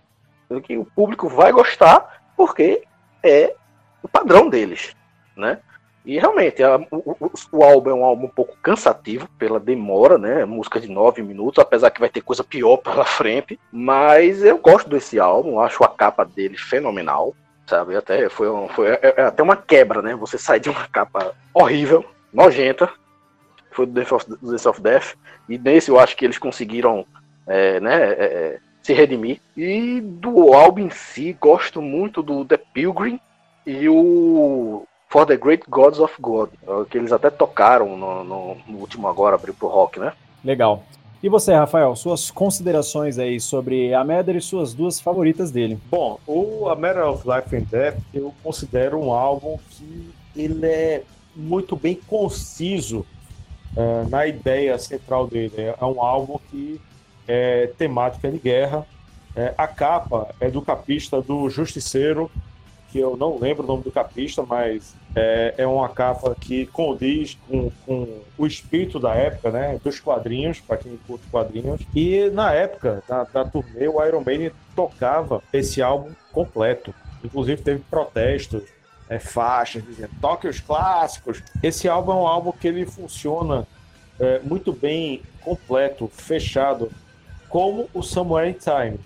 que o público vai gostar porque é o padrão deles, né? E realmente, a, o, o, álbum é um álbum um pouco cansativo pela demora, né? Música de nove minutos, apesar que vai ter coisa pior pela frente. Mas eu gosto desse álbum, acho a capa dele fenomenal, sabe? Até foi, um, foi é, é até uma quebra, né? Você sai de uma capa horrível, nojenta, foi do Death of, do Death, of Death, e nesse eu acho que eles conseguiram, é, né? É, é se redimir. E do álbum em si, gosto muito do The Pilgrim e o For the Great Gods of God, é que eles até tocaram no, no, no último agora, abriu pro rock, né? Legal. E você, Rafael, suas considerações aí sobre a Matter e suas duas favoritas dele? Bom, o A Matter of Life and Death eu considero um álbum que ele é muito bem conciso uh, na ideia central dele. É um álbum que é temática de guerra. É, a capa é do capista do Justiceiro, que eu não lembro o nome do capista, mas é, é uma capa que condiz com, com, o espírito da época, né? Dos quadrinhos, para quem curte quadrinhos. E na época da, da turnê, o Iron Maiden tocava esse álbum completo. Inclusive teve protestos, é, faixas dizendo toque os clássicos. Esse álbum é um álbum que ele funciona é, muito bem completo, fechado, como o Somewhere in Time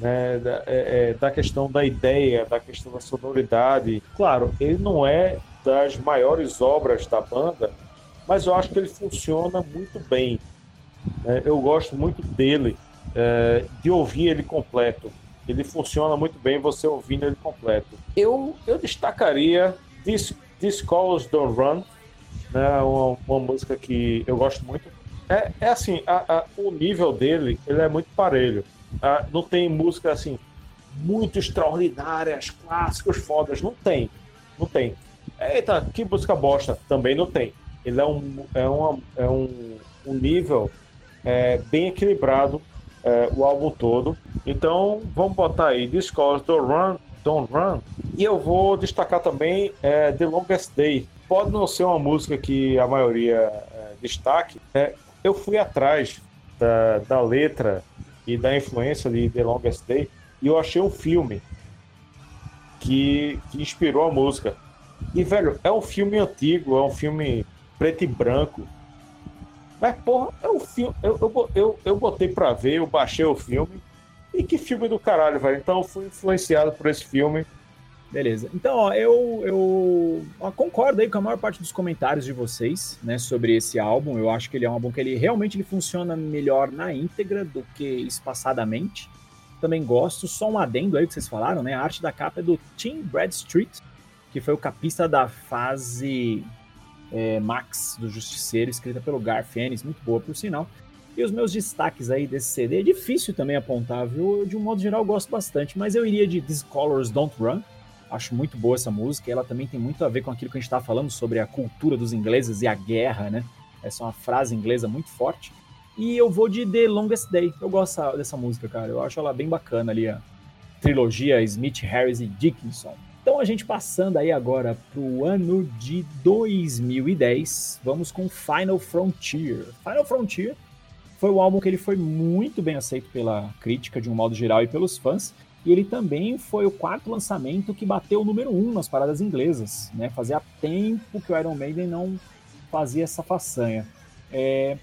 né, da, é, é, da questão da ideia, da questão da sonoridade. Claro, ele não é das maiores obras da banda, mas eu acho que ele funciona muito bem. Né? Eu gosto muito dele, é, de ouvir ele completo. Ele funciona muito bem você ouvindo ele completo. Eu, eu destacaria This, This Calls Don't Run, né? uma, uma música que eu gosto muito. É, é assim, a, a, o nível dele ele é muito parelho. Ah, não tem música assim muito extraordinárias, clássicos, fodas. Não tem. Não tem. Eita, que música bosta. Também não tem. Ele é um, é uma, é um, um nível é, bem equilibrado é, o álbum todo. Então, vamos botar aí Discourse Don't Run, Don't Run. E eu vou destacar também é, The Longest Day. Pode não ser uma música que a maioria é, destaque. É, eu fui atrás da, da letra e da influência de The Longest Day, e eu achei um filme que, que inspirou a música. E, velho, é um filme antigo, é um filme preto e branco. Mas, porra, é um filme. Eu, eu, eu, eu botei pra ver, eu baixei o filme. E que filme do caralho, velho. Então eu fui influenciado por esse filme. Beleza. Então, ó, eu, eu ó, concordo aí com a maior parte dos comentários de vocês, né, sobre esse álbum. Eu acho que ele é um álbum que ele realmente ele funciona melhor na íntegra do que espaçadamente. Também gosto, só um adendo aí que vocês falaram, né? A arte da capa é do Tim Bradstreet, que foi o capista da fase é, Max do Justiceiro, escrita pelo Garth Ennis, muito boa por sinal. E os meus destaques aí desse CD é difícil também apontar, viu? De um modo geral eu gosto bastante, mas eu iria de These Colors Don't Run, Acho muito boa essa música. Ela também tem muito a ver com aquilo que a gente estava falando sobre a cultura dos ingleses e a guerra, né? Essa é uma frase inglesa muito forte. E eu vou de The Longest Day. Eu gosto dessa, dessa música, cara. Eu acho ela bem bacana ali, a trilogia Smith, Harris e Dickinson. Então a gente passando aí agora pro ano de 2010, vamos com Final Frontier. Final Frontier foi um álbum que ele foi muito bem aceito pela crítica de um modo geral e pelos fãs. E ele também foi o quarto lançamento que bateu o número um nas paradas inglesas. Né? Fazia tempo que o Iron Maiden não fazia essa façanha. É,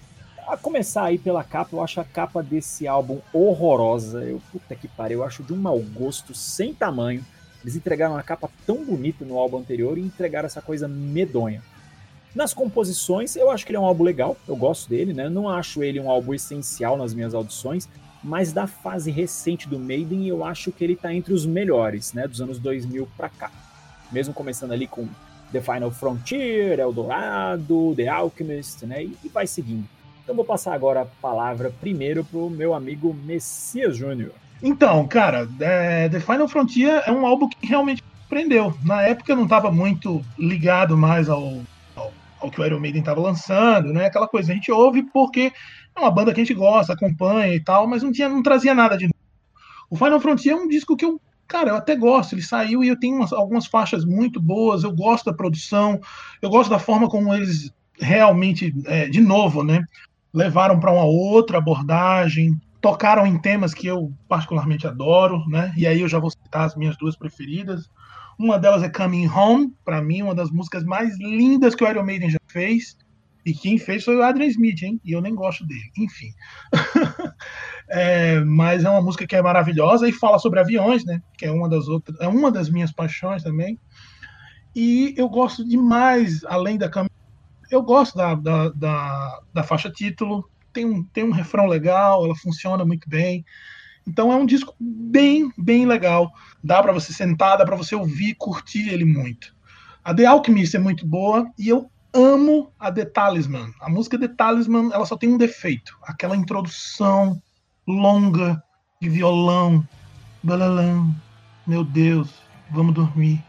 a começar aí pela capa, eu acho a capa desse álbum horrorosa. Eu, puta que pariu, eu acho de um mau gosto sem tamanho. Eles entregaram uma capa tão bonita no álbum anterior e entregaram essa coisa medonha. Nas composições, eu acho que ele é um álbum legal, eu gosto dele, né? Não acho ele um álbum essencial nas minhas audições, mas da fase recente do Maiden, eu acho que ele está entre os melhores, né, dos anos 2000 para cá. Mesmo começando ali com The Final Frontier, Eldorado, The Alchemist, né, e, vai seguindo. Então vou passar agora a palavra primeiro pro meu amigo Messias Júnior. Então, cara, é, The Final Frontier é um álbum que realmente prendeu. Na época eu não estava muito ligado mais ao, ao, ao, que o Iron Maiden estava lançando, né? Aquela coisa, a gente ouve porque é uma banda que a gente gosta, acompanha e tal, mas não, tinha, não trazia nada de novo. O Final Frontier é um disco que eu, cara, eu até gosto. Ele saiu e eu tenho umas, algumas faixas muito boas. Eu gosto da produção, eu gosto da forma como eles realmente, é, de novo, né, levaram para uma outra abordagem. tocaram em temas que eu particularmente adoro, né? E aí eu já vou citar as minhas duas preferidas. Uma delas é Coming Home, para mim, uma das músicas mais lindas que o Iron Maiden já fez. E quem fez foi o Adrian Smith, hein? E eu nem gosto dele. Enfim. é, mas é uma música que é maravilhosa e fala sobre aviões, né? Que é uma das outras, é uma das minhas paixões também. E eu gosto demais, além da eu gosto da, da, da, da faixa título. Tem um, tem um refrão legal, ela funciona muito bem. Então é um disco bem, bem legal. Dá para você sentar, dá para você ouvir, curtir ele muito. A The Alchemist é muito boa e eu amo a The Talisman. A música The Talisman, ela só tem um defeito, aquela introdução longa de violão. Balalão. Meu Deus, vamos dormir.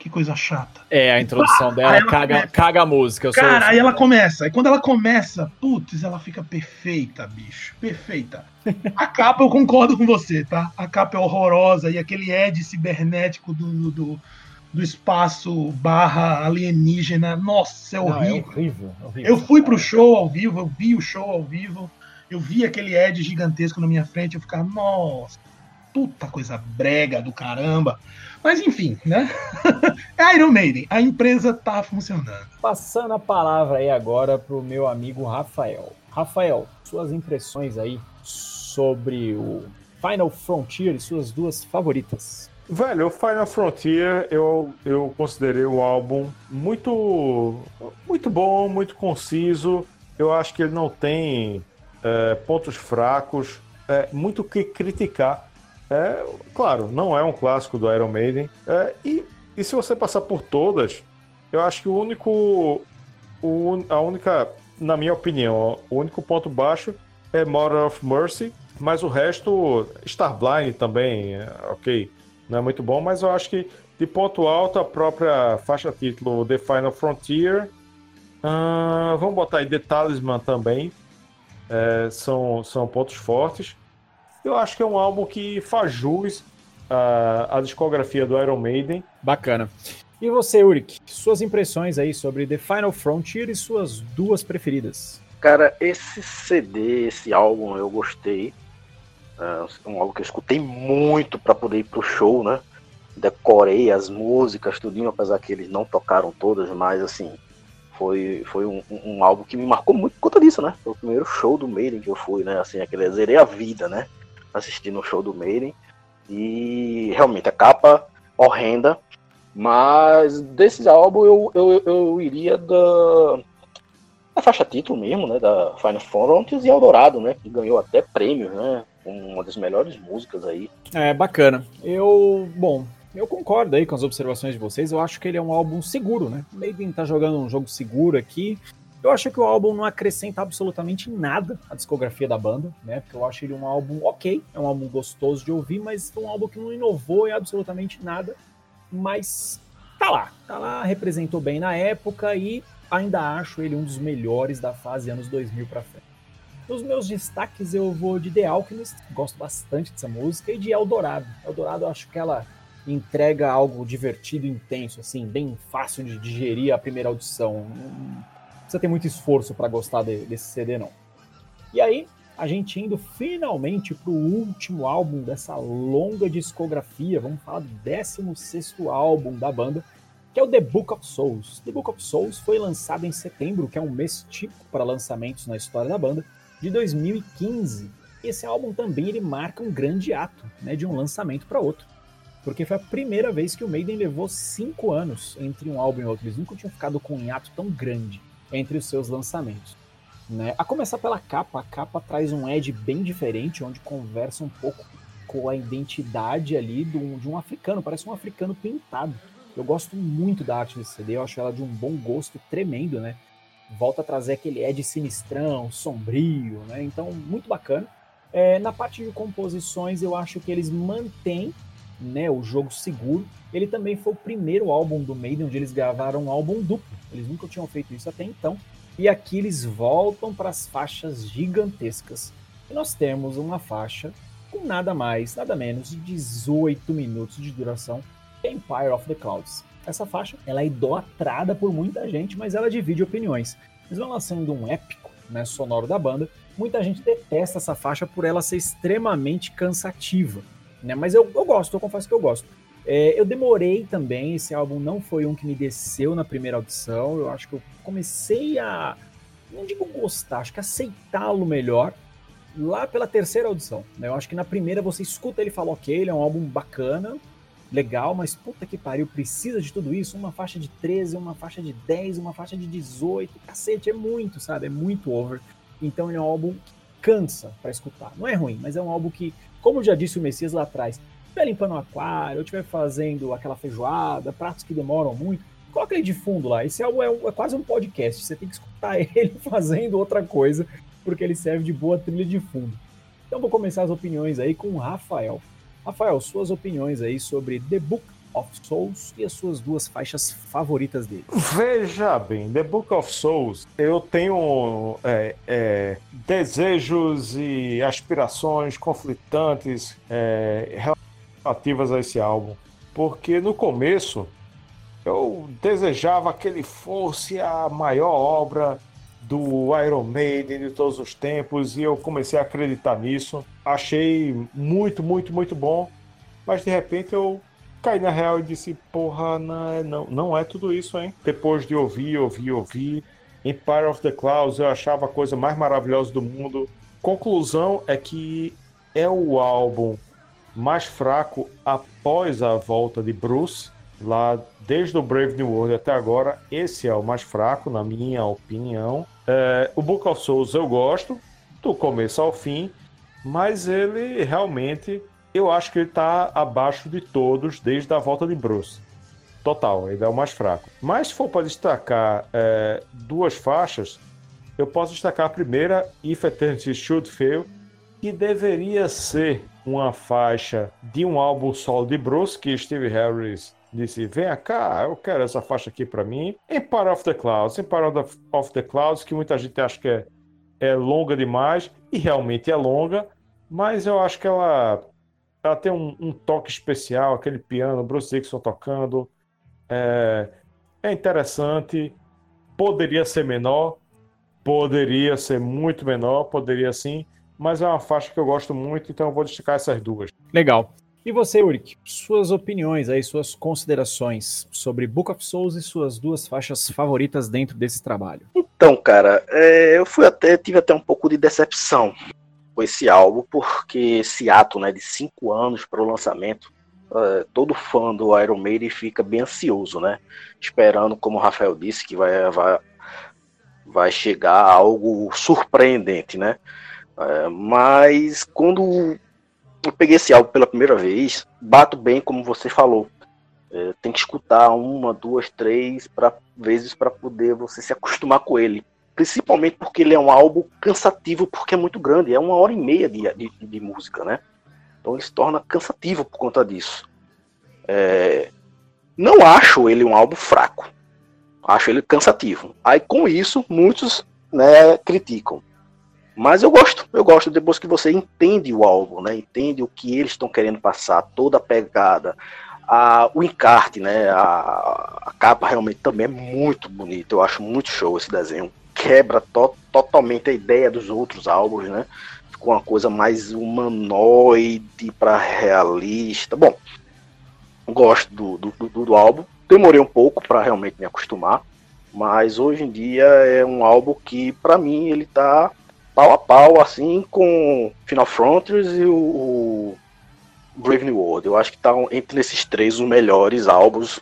Que coisa chata. É, a introdução ah, dela caga, caga a música. cara, aí ela começa. Aí quando ela começa, putz, ela fica perfeita, bicho. Perfeita. A capa eu concordo com você, tá? A capa é horrorosa e aquele Ed cibernético do, do, do espaço barra alienígena. Nossa, é horrível. Não, é horrível, é horrível. Eu fui pro show ao vivo, eu vi o show ao vivo. Eu vi aquele Ed gigantesco na minha frente, eu ficava, nossa, puta coisa brega do caramba. Mas enfim, né? é Iron Maiden, a empresa tá funcionando. Passando a palavra aí agora pro meu amigo Rafael. Rafael, suas impressões aí sobre o Final Frontier e suas duas favoritas. Velho, o Final Frontier eu, eu considerei o álbum muito, muito bom, muito conciso. Eu acho que ele não tem é, pontos fracos, é, muito que criticar. É, claro, não é um clássico do Iron Maiden. É, e, e se você passar por todas, eu acho que o único. O, a única, na minha opinião, o único ponto baixo é Mother of Mercy, mas o resto, Starblind também, é, ok, não é muito bom, mas eu acho que de ponto alto a própria faixa título The Final Frontier. Uh, vamos botar aí The Talisman também. É, são, são pontos fortes. Eu acho que é um álbum que faz jus à, à discografia do Iron Maiden. Bacana. E você, Ulrich, suas impressões aí sobre The Final Frontier e suas duas preferidas? Cara, esse CD, esse álbum eu gostei. É um álbum que eu escutei muito para poder ir pro show, né? Decorei as músicas, tudinho, apesar que eles não tocaram todas, mas assim, foi, foi um, um, álbum que me marcou muito por conta disso, né? Foi o primeiro show do Maiden que eu fui, né? Assim, aquele zerei a vida, né? assistindo o show do Maiden. E realmente a capa horrenda. Mas desse álbum eu, eu, eu iria da, da faixa título mesmo, né? Da Final Frontiers e Eldorado, né? Que ganhou até prêmio, né? Uma das melhores músicas aí. É, bacana. Eu, bom, eu concordo aí com as observações de vocês. Eu acho que ele é um álbum seguro, né? Maiden tá jogando um jogo seguro aqui. Eu acho que o álbum não acrescenta absolutamente nada à discografia da banda, né? Porque eu acho ele um álbum ok, é um álbum gostoso de ouvir, mas foi um álbum que não inovou em absolutamente nada. Mas tá lá, tá lá, representou bem na época e ainda acho ele um dos melhores da fase anos 2000 para frente. Nos meus destaques eu vou de The Alchemist, gosto bastante dessa música, e de Eldorado. Eldorado eu acho que ela entrega algo divertido intenso, assim, bem fácil de digerir a primeira audição precisa ter muito esforço para gostar de, desse CD, não. E aí, a gente indo finalmente para o último álbum dessa longa discografia, vamos falar do 16 álbum da banda, que é o The Book of Souls. The Book of Souls foi lançado em setembro, que é um mês típico para lançamentos na história da banda, de 2015. Esse álbum também ele marca um grande ato, né, de um lançamento para outro, porque foi a primeira vez que o Maiden levou cinco anos entre um álbum e outro. Eles nunca tinham ficado com um hiato tão grande entre os seus lançamentos. Né? A começar pela capa, a capa traz um edge bem diferente, onde conversa um pouco com a identidade ali de um, de um africano, parece um africano pintado. Eu gosto muito da arte desse CD, eu acho ela de um bom gosto tremendo, né? Volta a trazer aquele edge sinistrão, sombrio, né? Então, muito bacana. É, na parte de composições, eu acho que eles mantêm né, o jogo seguro. Ele também foi o primeiro álbum do Maiden onde eles gravaram um álbum duplo. Eles nunca tinham feito isso até então. E aqui eles voltam para as faixas gigantescas. E nós temos uma faixa com nada mais, nada menos de 18 minutos de duração, Empire of the Clouds. Essa faixa ela é idolatrada por muita gente, mas ela divide opiniões. Eles vão lançando um épico né, sonoro da banda. Muita gente detesta essa faixa por ela ser extremamente cansativa, né? Mas eu, eu gosto, eu confesso que eu gosto. É, eu demorei também, esse álbum não foi um que me desceu na primeira audição. Eu acho que eu comecei a, não digo gostar, acho que aceitá-lo melhor lá pela terceira audição. Né? Eu acho que na primeira você escuta ele e fala, ok, ele é um álbum bacana, legal, mas puta que pariu, precisa de tudo isso? Uma faixa de 13, uma faixa de 10, uma faixa de 18, cacete, é muito, sabe? É muito over. Então ele é um álbum que cansa para escutar. Não é ruim, mas é um álbum que, como já disse o Messias lá atrás, estiver limpando o aquário, ou estiver fazendo aquela feijoada, pratos que demoram muito, coloca ele de fundo lá. Esse álbum é, um, é quase um podcast, você tem que escutar ele fazendo outra coisa, porque ele serve de boa trilha de fundo. Então vou começar as opiniões aí com o Rafael. Rafael, suas opiniões aí sobre The Book of Souls e as suas duas faixas favoritas dele. Veja bem, The Book of Souls, eu tenho é, é, desejos e aspirações conflitantes é, relativas a esse álbum, porque no começo eu desejava que ele fosse a maior obra do Iron Maiden de todos os tempos e eu comecei a acreditar nisso. Achei muito, muito, muito bom, mas de repente eu caí na real e disse: Porra, não, é, não, não é tudo isso, hein? Depois de ouvir, ouvir, ouvir, Empire of the Clouds eu achava a coisa mais maravilhosa do mundo. Conclusão é que é o álbum mais fraco após a volta de Bruce, lá desde o Brave New World até agora. Esse é o mais fraco, na minha opinião. É, o Book of Souls eu gosto, do começo ao fim, mas ele realmente eu acho que ele está abaixo de todos desde a volta de Bruce. Total, ele é o mais fraco. Mas se for para destacar é, duas faixas, eu posso destacar a primeira, If Eternity Should Fail, que deveria ser uma faixa de um álbum solo de Bruce, que Steve Harris disse: Vem cá, eu quero essa faixa aqui para mim. Empire of the Clouds, Empire of the Clouds, que muita gente acha que é, é longa demais, e realmente é longa, mas eu acho que ela ela tem um, um, toque especial, aquele piano, Bruce Dixon tocando. É, é interessante. Poderia ser menor, poderia ser muito menor, poderia sim, mas é uma faixa que eu gosto muito, então eu vou destacar essas duas. Legal. E você, Ulrich, suas opiniões aí, suas considerações sobre Book of Souls e suas duas faixas favoritas dentro desse trabalho? Então, cara, é, eu fui até tive até um pouco de decepção com esse álbum, porque esse ato né, de cinco anos para o lançamento, uh, todo fã do Iron Maiden fica bem ansioso, né? Esperando, como o Rafael disse, que vai, vai, vai chegar algo surpreendente, né? Uh, mas quando eu peguei esse álbum pela primeira vez, bato bem como você falou. É, tem que escutar uma, duas, três pra, vezes para poder você se acostumar com ele principalmente porque ele é um álbum cansativo, porque é muito grande, é uma hora e meia de, de, de música, né? Então ele se torna cansativo por conta disso. É... Não acho ele um álbum fraco, acho ele cansativo. Aí com isso muitos né, criticam. Mas eu gosto, eu gosto depois que você entende o álbum, né? Entende o que eles estão querendo passar, toda a pegada, a, o encarte, né? A, a, capa realmente também é muito bonita. Eu acho muito show esse desenho quebra to totalmente a ideia dos outros álbuns, né? Ficou uma coisa mais humanoide para realista. Bom, gosto do, do, do, do álbum. Demorei um pouco para realmente me acostumar, mas hoje em dia é um álbum que, para mim, ele tá pau a pau, assim, com Final Frontiers e o, o Brave New World. Eu acho que tá entre esses três os melhores álbuns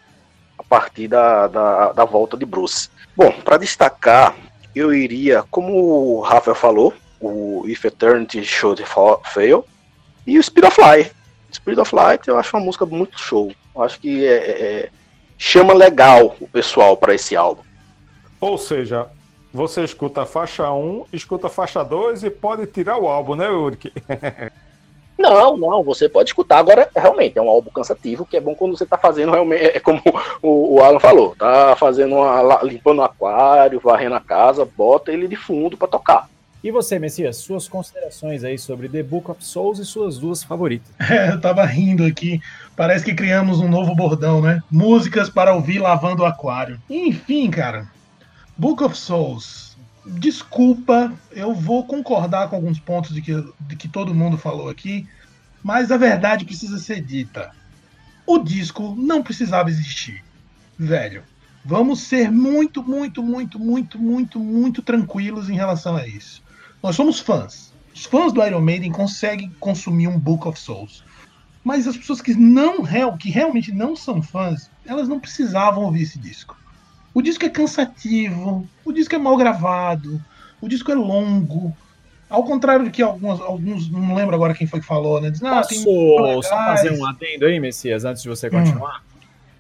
a partir da, da, da volta de Bruce. Bom, para destacar eu iria, como o Rafael falou, o If Eternity Should Fail e o Spirit of Light. Spirit of Light eu acho uma música muito show. Eu acho que é, é, é chama legal o pessoal para esse álbum. Ou seja, você escuta a faixa 1, escuta a faixa 2 e pode tirar o álbum, né, Ulrich? Não, não, você pode escutar. Agora, realmente, é um álbum cansativo, que é bom quando você tá fazendo realmente, é como o, o Alan falou, tá fazendo uma, limpando o aquário, varrendo a casa, bota ele de fundo para tocar. E você, Messias, suas considerações aí sobre The Book of Souls e suas duas favoritas? É, eu tava rindo aqui. Parece que criamos um novo bordão, né? Músicas para ouvir lavando o aquário. Enfim, cara. Book of Souls desculpa, eu vou concordar com alguns pontos de que, de que todo mundo falou aqui, mas a verdade precisa ser dita. O disco não precisava existir, velho. Vamos ser muito, muito, muito, muito, muito, muito tranquilos em relação a isso. Nós somos fãs. Os fãs do Iron Maiden conseguem consumir um Book of Souls. Mas as pessoas que não que realmente não são fãs, elas não precisavam ouvir esse disco. O disco é cansativo, o disco é mal gravado, o disco é longo. Ao contrário do que alguns, alguns não lembro agora quem foi que falou, né? Diz, ah, Posso só fazer um adendo aí, Messias, antes de você continuar? Hum.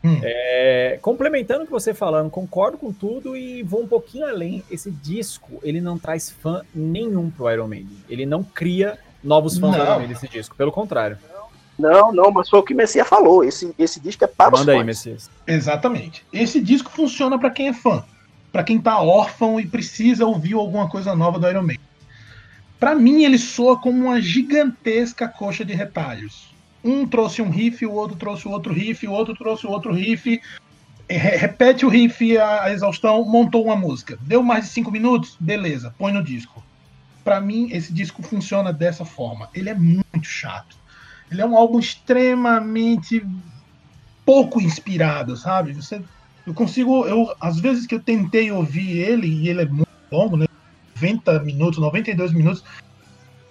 Hum. É, complementando o que você falando, concordo com tudo e vou um pouquinho além. Esse disco, ele não traz fã nenhum pro Iron Maiden. Ele não cria novos fãs não. do Iron Maiden, esse disco. Pelo contrário. Não, não, mas foi o que o Messias falou. Esse, esse disco é para Manda os fãs. aí, Messias. Exatamente. Esse disco funciona para quem é fã. para quem tá órfão e precisa ouvir alguma coisa nova do Iron Maiden. Para mim, ele soa como uma gigantesca coxa de retalhos. Um trouxe um riff, o outro trouxe o outro riff, o outro trouxe o outro riff. Repete o riff, a exaustão, montou uma música. Deu mais de cinco minutos? Beleza, põe no disco. Para mim, esse disco funciona dessa forma. Ele é muito chato ele é um álbum extremamente pouco inspirado, sabe? Você, eu consigo, eu às vezes que eu tentei ouvir ele e ele é muito longo, né? 90 minutos, 92 minutos,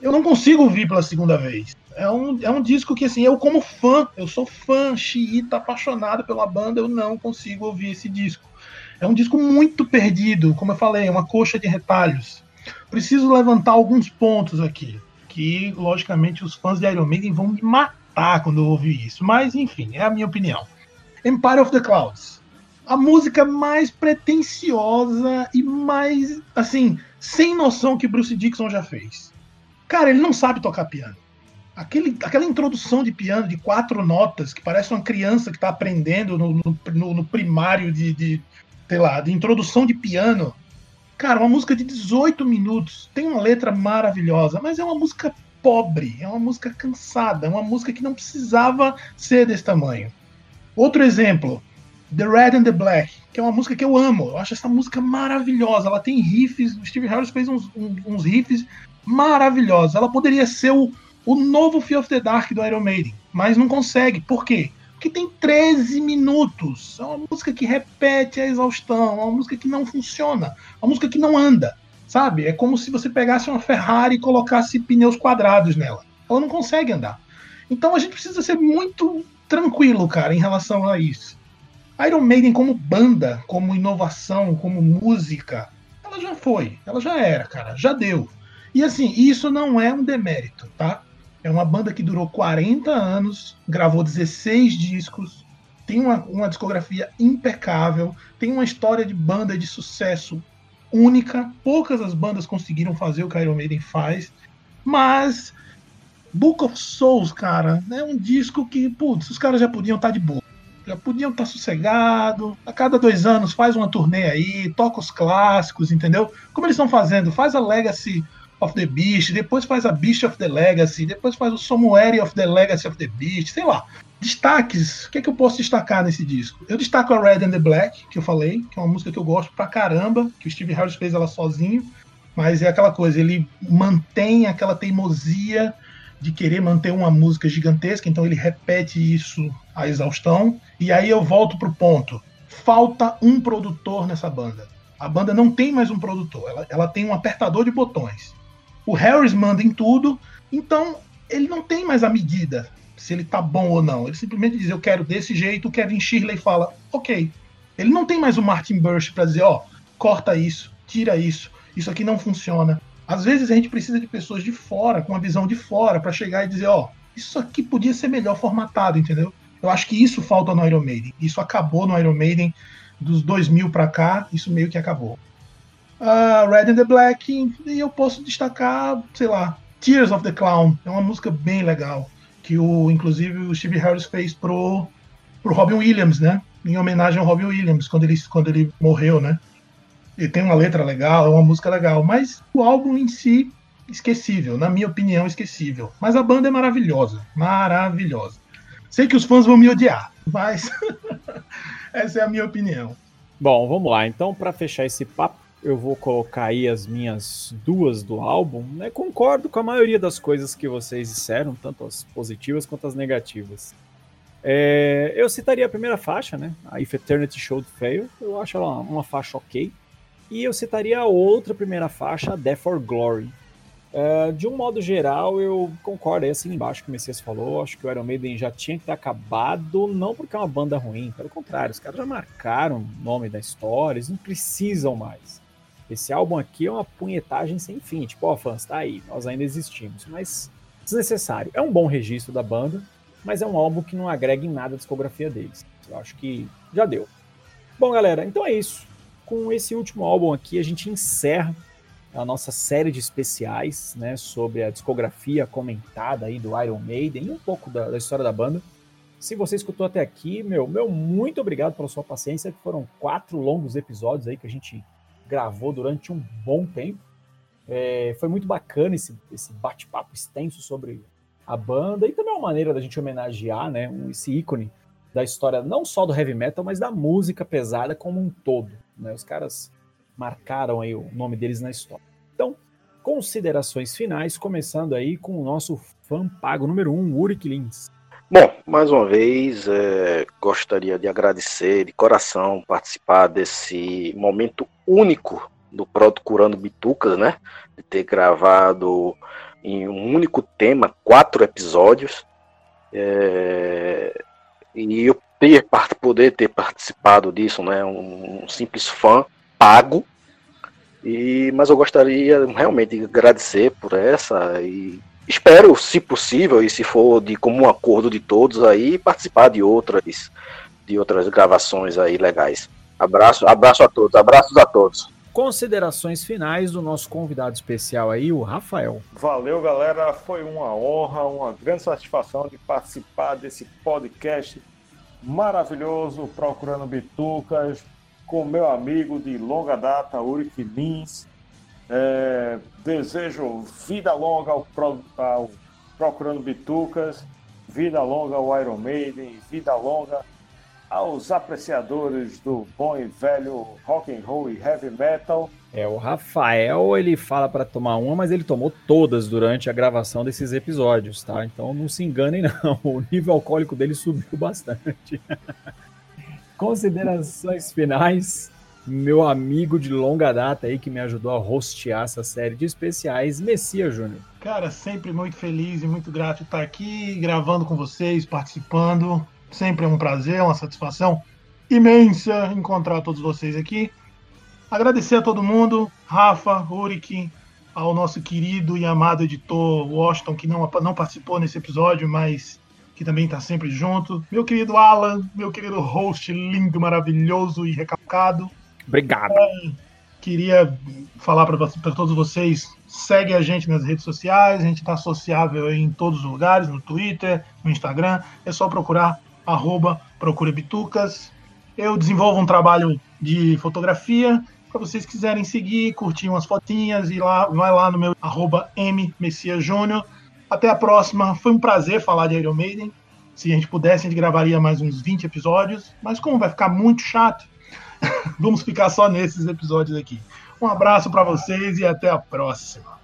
eu não consigo ouvir pela segunda vez. É um, é um disco que, assim, eu como fã, eu sou fã, xiita, apaixonado pela banda, eu não consigo ouvir esse disco. É um disco muito perdido, como eu falei, é uma coxa de retalhos. Preciso levantar alguns pontos aqui que, logicamente, os fãs de Iron Maiden vão me matar quando eu ouvir isso. Mas, enfim, é a minha opinião. Empire of the Clouds. A música mais pretensiosa e mais, assim, sem noção que Bruce Dixon já fez. Cara, ele não sabe tocar piano. Aquele, aquela introdução de piano de quatro notas, que parece uma criança que está aprendendo no, no, no primário de, de, sei lá, de introdução de piano Cara, uma música de 18 minutos, tem uma letra maravilhosa, mas é uma música pobre, é uma música cansada, é uma música que não precisava ser desse tamanho. Outro exemplo, The Red and the Black, que é uma música que eu amo. Eu acho essa música maravilhosa. Ela tem riffs, o Steve Harris fez uns, uns riffs maravilhosos. Ela poderia ser o, o novo Fear of the Dark do Iron Maiden, mas não consegue. Por quê? Que tem 13 minutos. É uma música que repete a exaustão, é uma música que não funciona, é uma música que não anda, sabe? É como se você pegasse uma Ferrari e colocasse pneus quadrados nela. Ela não consegue andar. Então a gente precisa ser muito tranquilo, cara, em relação a isso. Iron Maiden como banda, como inovação, como música, ela já foi, ela já era, cara, já deu. E assim, isso não é um demérito, tá? É uma banda que durou 40 anos, gravou 16 discos, tem uma, uma discografia impecável, tem uma história de banda de sucesso única. Poucas as bandas conseguiram fazer o que Iron Maiden faz, mas Book of Souls, cara, é um disco que, putz, os caras já podiam estar tá de boa. Já podiam estar tá sossegado. A cada dois anos faz uma turnê aí, toca os clássicos, entendeu? Como eles estão fazendo? Faz a Legacy of the Beast, depois faz a Beast of the Legacy, depois faz o Somewhere of the Legacy of the Beast, sei lá. Destaques, o que é que eu posso destacar nesse disco? Eu destaco a Red and the Black, que eu falei, que é uma música que eu gosto pra caramba, que o Steve Harris fez ela sozinho, mas é aquela coisa, ele mantém aquela teimosia de querer manter uma música gigantesca, então ele repete isso à exaustão, e aí eu volto pro ponto. Falta um produtor nessa banda. A banda não tem mais um produtor, ela, ela tem um apertador de botões. O Harris manda em tudo, então ele não tem mais a medida se ele tá bom ou não. Ele simplesmente diz: Eu quero desse jeito. O Kevin Shirley fala: Ok. Ele não tem mais o Martin Burch para dizer: Ó, oh, corta isso, tira isso, isso aqui não funciona. Às vezes a gente precisa de pessoas de fora, com uma visão de fora, para chegar e dizer: Ó, oh, isso aqui podia ser melhor formatado, entendeu? Eu acho que isso falta no Iron Maiden. Isso acabou no Iron Maiden dos 2000 para cá, isso meio que acabou uh, Red and the Black, e eu posso destacar, sei lá, Tears of the Clown, é uma música bem legal, que o, inclusive o Steve Harris fez pro, pro Robin Williams, né? Em homenagem ao Robin Williams, quando ele, quando ele morreu, né? Ele tem uma letra legal, é uma música legal, mas o álbum em si, esquecível, na minha opinião, esquecível. Mas a banda é maravilhosa, maravilhosa. Sei que os fãs vão me odiar, mas essa é a minha opinião. Bom, vamos lá. Então, para fechar esse papo, eu vou colocar aí as minhas duas do álbum, né? Concordo com a maioria das coisas que vocês disseram, tanto as positivas quanto as negativas. É, eu citaria a primeira faixa, né? A If Eternity Showed Fail. Eu acho ela uma, faixa ok. E eu citaria a outra primeira faixa, Death or Glory. Uh, de um modo geral, eu concordo aí assim embaixo que o Messias falou. Acho que o Iron Maiden já tinha que ter acabado, não porque é uma banda ruim, pelo contrário, os caras já marcaram o nome da história, eles não precisam mais. Esse álbum aqui é uma punhetagem sem fim, tipo, ó, oh, fãs, tá aí, nós ainda existimos, mas desnecessário. É um bom registro da banda, mas é um álbum que não agrega em nada a discografia deles. Eu acho que já deu. Bom, galera, então é isso. Com esse último álbum aqui, a gente encerra a nossa série de especiais, né, sobre a discografia comentada aí do Iron Maiden e um pouco da, da, história da banda. Se você escutou até aqui, meu, meu muito obrigado pela sua paciência. Foram quatro longos episódios aí que a gente gravou durante um bom tempo. É, foi muito bacana esse, esse bate-papo extenso sobre a banda e também uma maneira da gente homenagear, né, esse ícone da história não só do heavy metal, mas da música pesada como um todo. Né? Os caras marcaram aí o nome deles na história. Então, considerações finais, começando aí com o nosso fã pago número um, Uric Lins. Bom, mais uma vez, é, gostaria de agradecer de coração participar desse momento único do Proto Curando Bitucas, né? De ter gravado em um único tema quatro episódios. É, e eu ter, poder ter participado disso, né? Um, um simples fã pago. E, mas eu gostaria realmente de agradecer por essa e espero, se possível, e se for de comum acordo de todos aí, participar de outras de outras gravações aí legais. Abraço, abraço a todos, abraços a todos. Considerações finais do nosso convidado especial aí, o Rafael. Valeu, galera. Foi uma honra, uma grande satisfação de participar desse podcast maravilhoso, procurando bitucas, com meu amigo de longa data, Uric Lins. É, desejo vida longa ao, Pro, ao, Procurando Bitucas, vida longa ao Iron Maiden, vida longa aos apreciadores do bom e velho rock and roll e heavy metal. É, o Rafael, ele fala para tomar uma, mas ele tomou todas durante a gravação desses episódios, tá? Então não se enganem não, o nível alcoólico dele subiu bastante. Considerações finais, meu amigo de longa data aí que me ajudou a hostear essa série de especiais, Messias Júnior. Cara, sempre muito feliz e muito grato estar aqui gravando com vocês, participando. Sempre é um prazer, uma satisfação imensa encontrar todos vocês aqui. Agradecer a todo mundo, Rafa, Uric, ao nosso querido e amado editor Washington, que não, não participou nesse episódio, mas que também está sempre junto. Meu querido Alan, meu querido host lindo, maravilhoso e recalcado. Obrigado. Queria falar para todos vocês, segue a gente nas redes sociais, a gente está associável em todos os lugares, no Twitter, no Instagram, é só procurar arroba Procura Bitucas. Eu desenvolvo um trabalho de fotografia, para vocês quiserem seguir, curtir umas fotinhas, e lá, vai lá no meu arroba M Messias Júnior até a próxima. Foi um prazer falar de Iron Maiden. Se a gente pudesse, a gente gravaria mais uns 20 episódios. Mas como vai ficar muito chato, vamos ficar só nesses episódios aqui. Um abraço para vocês e até a próxima.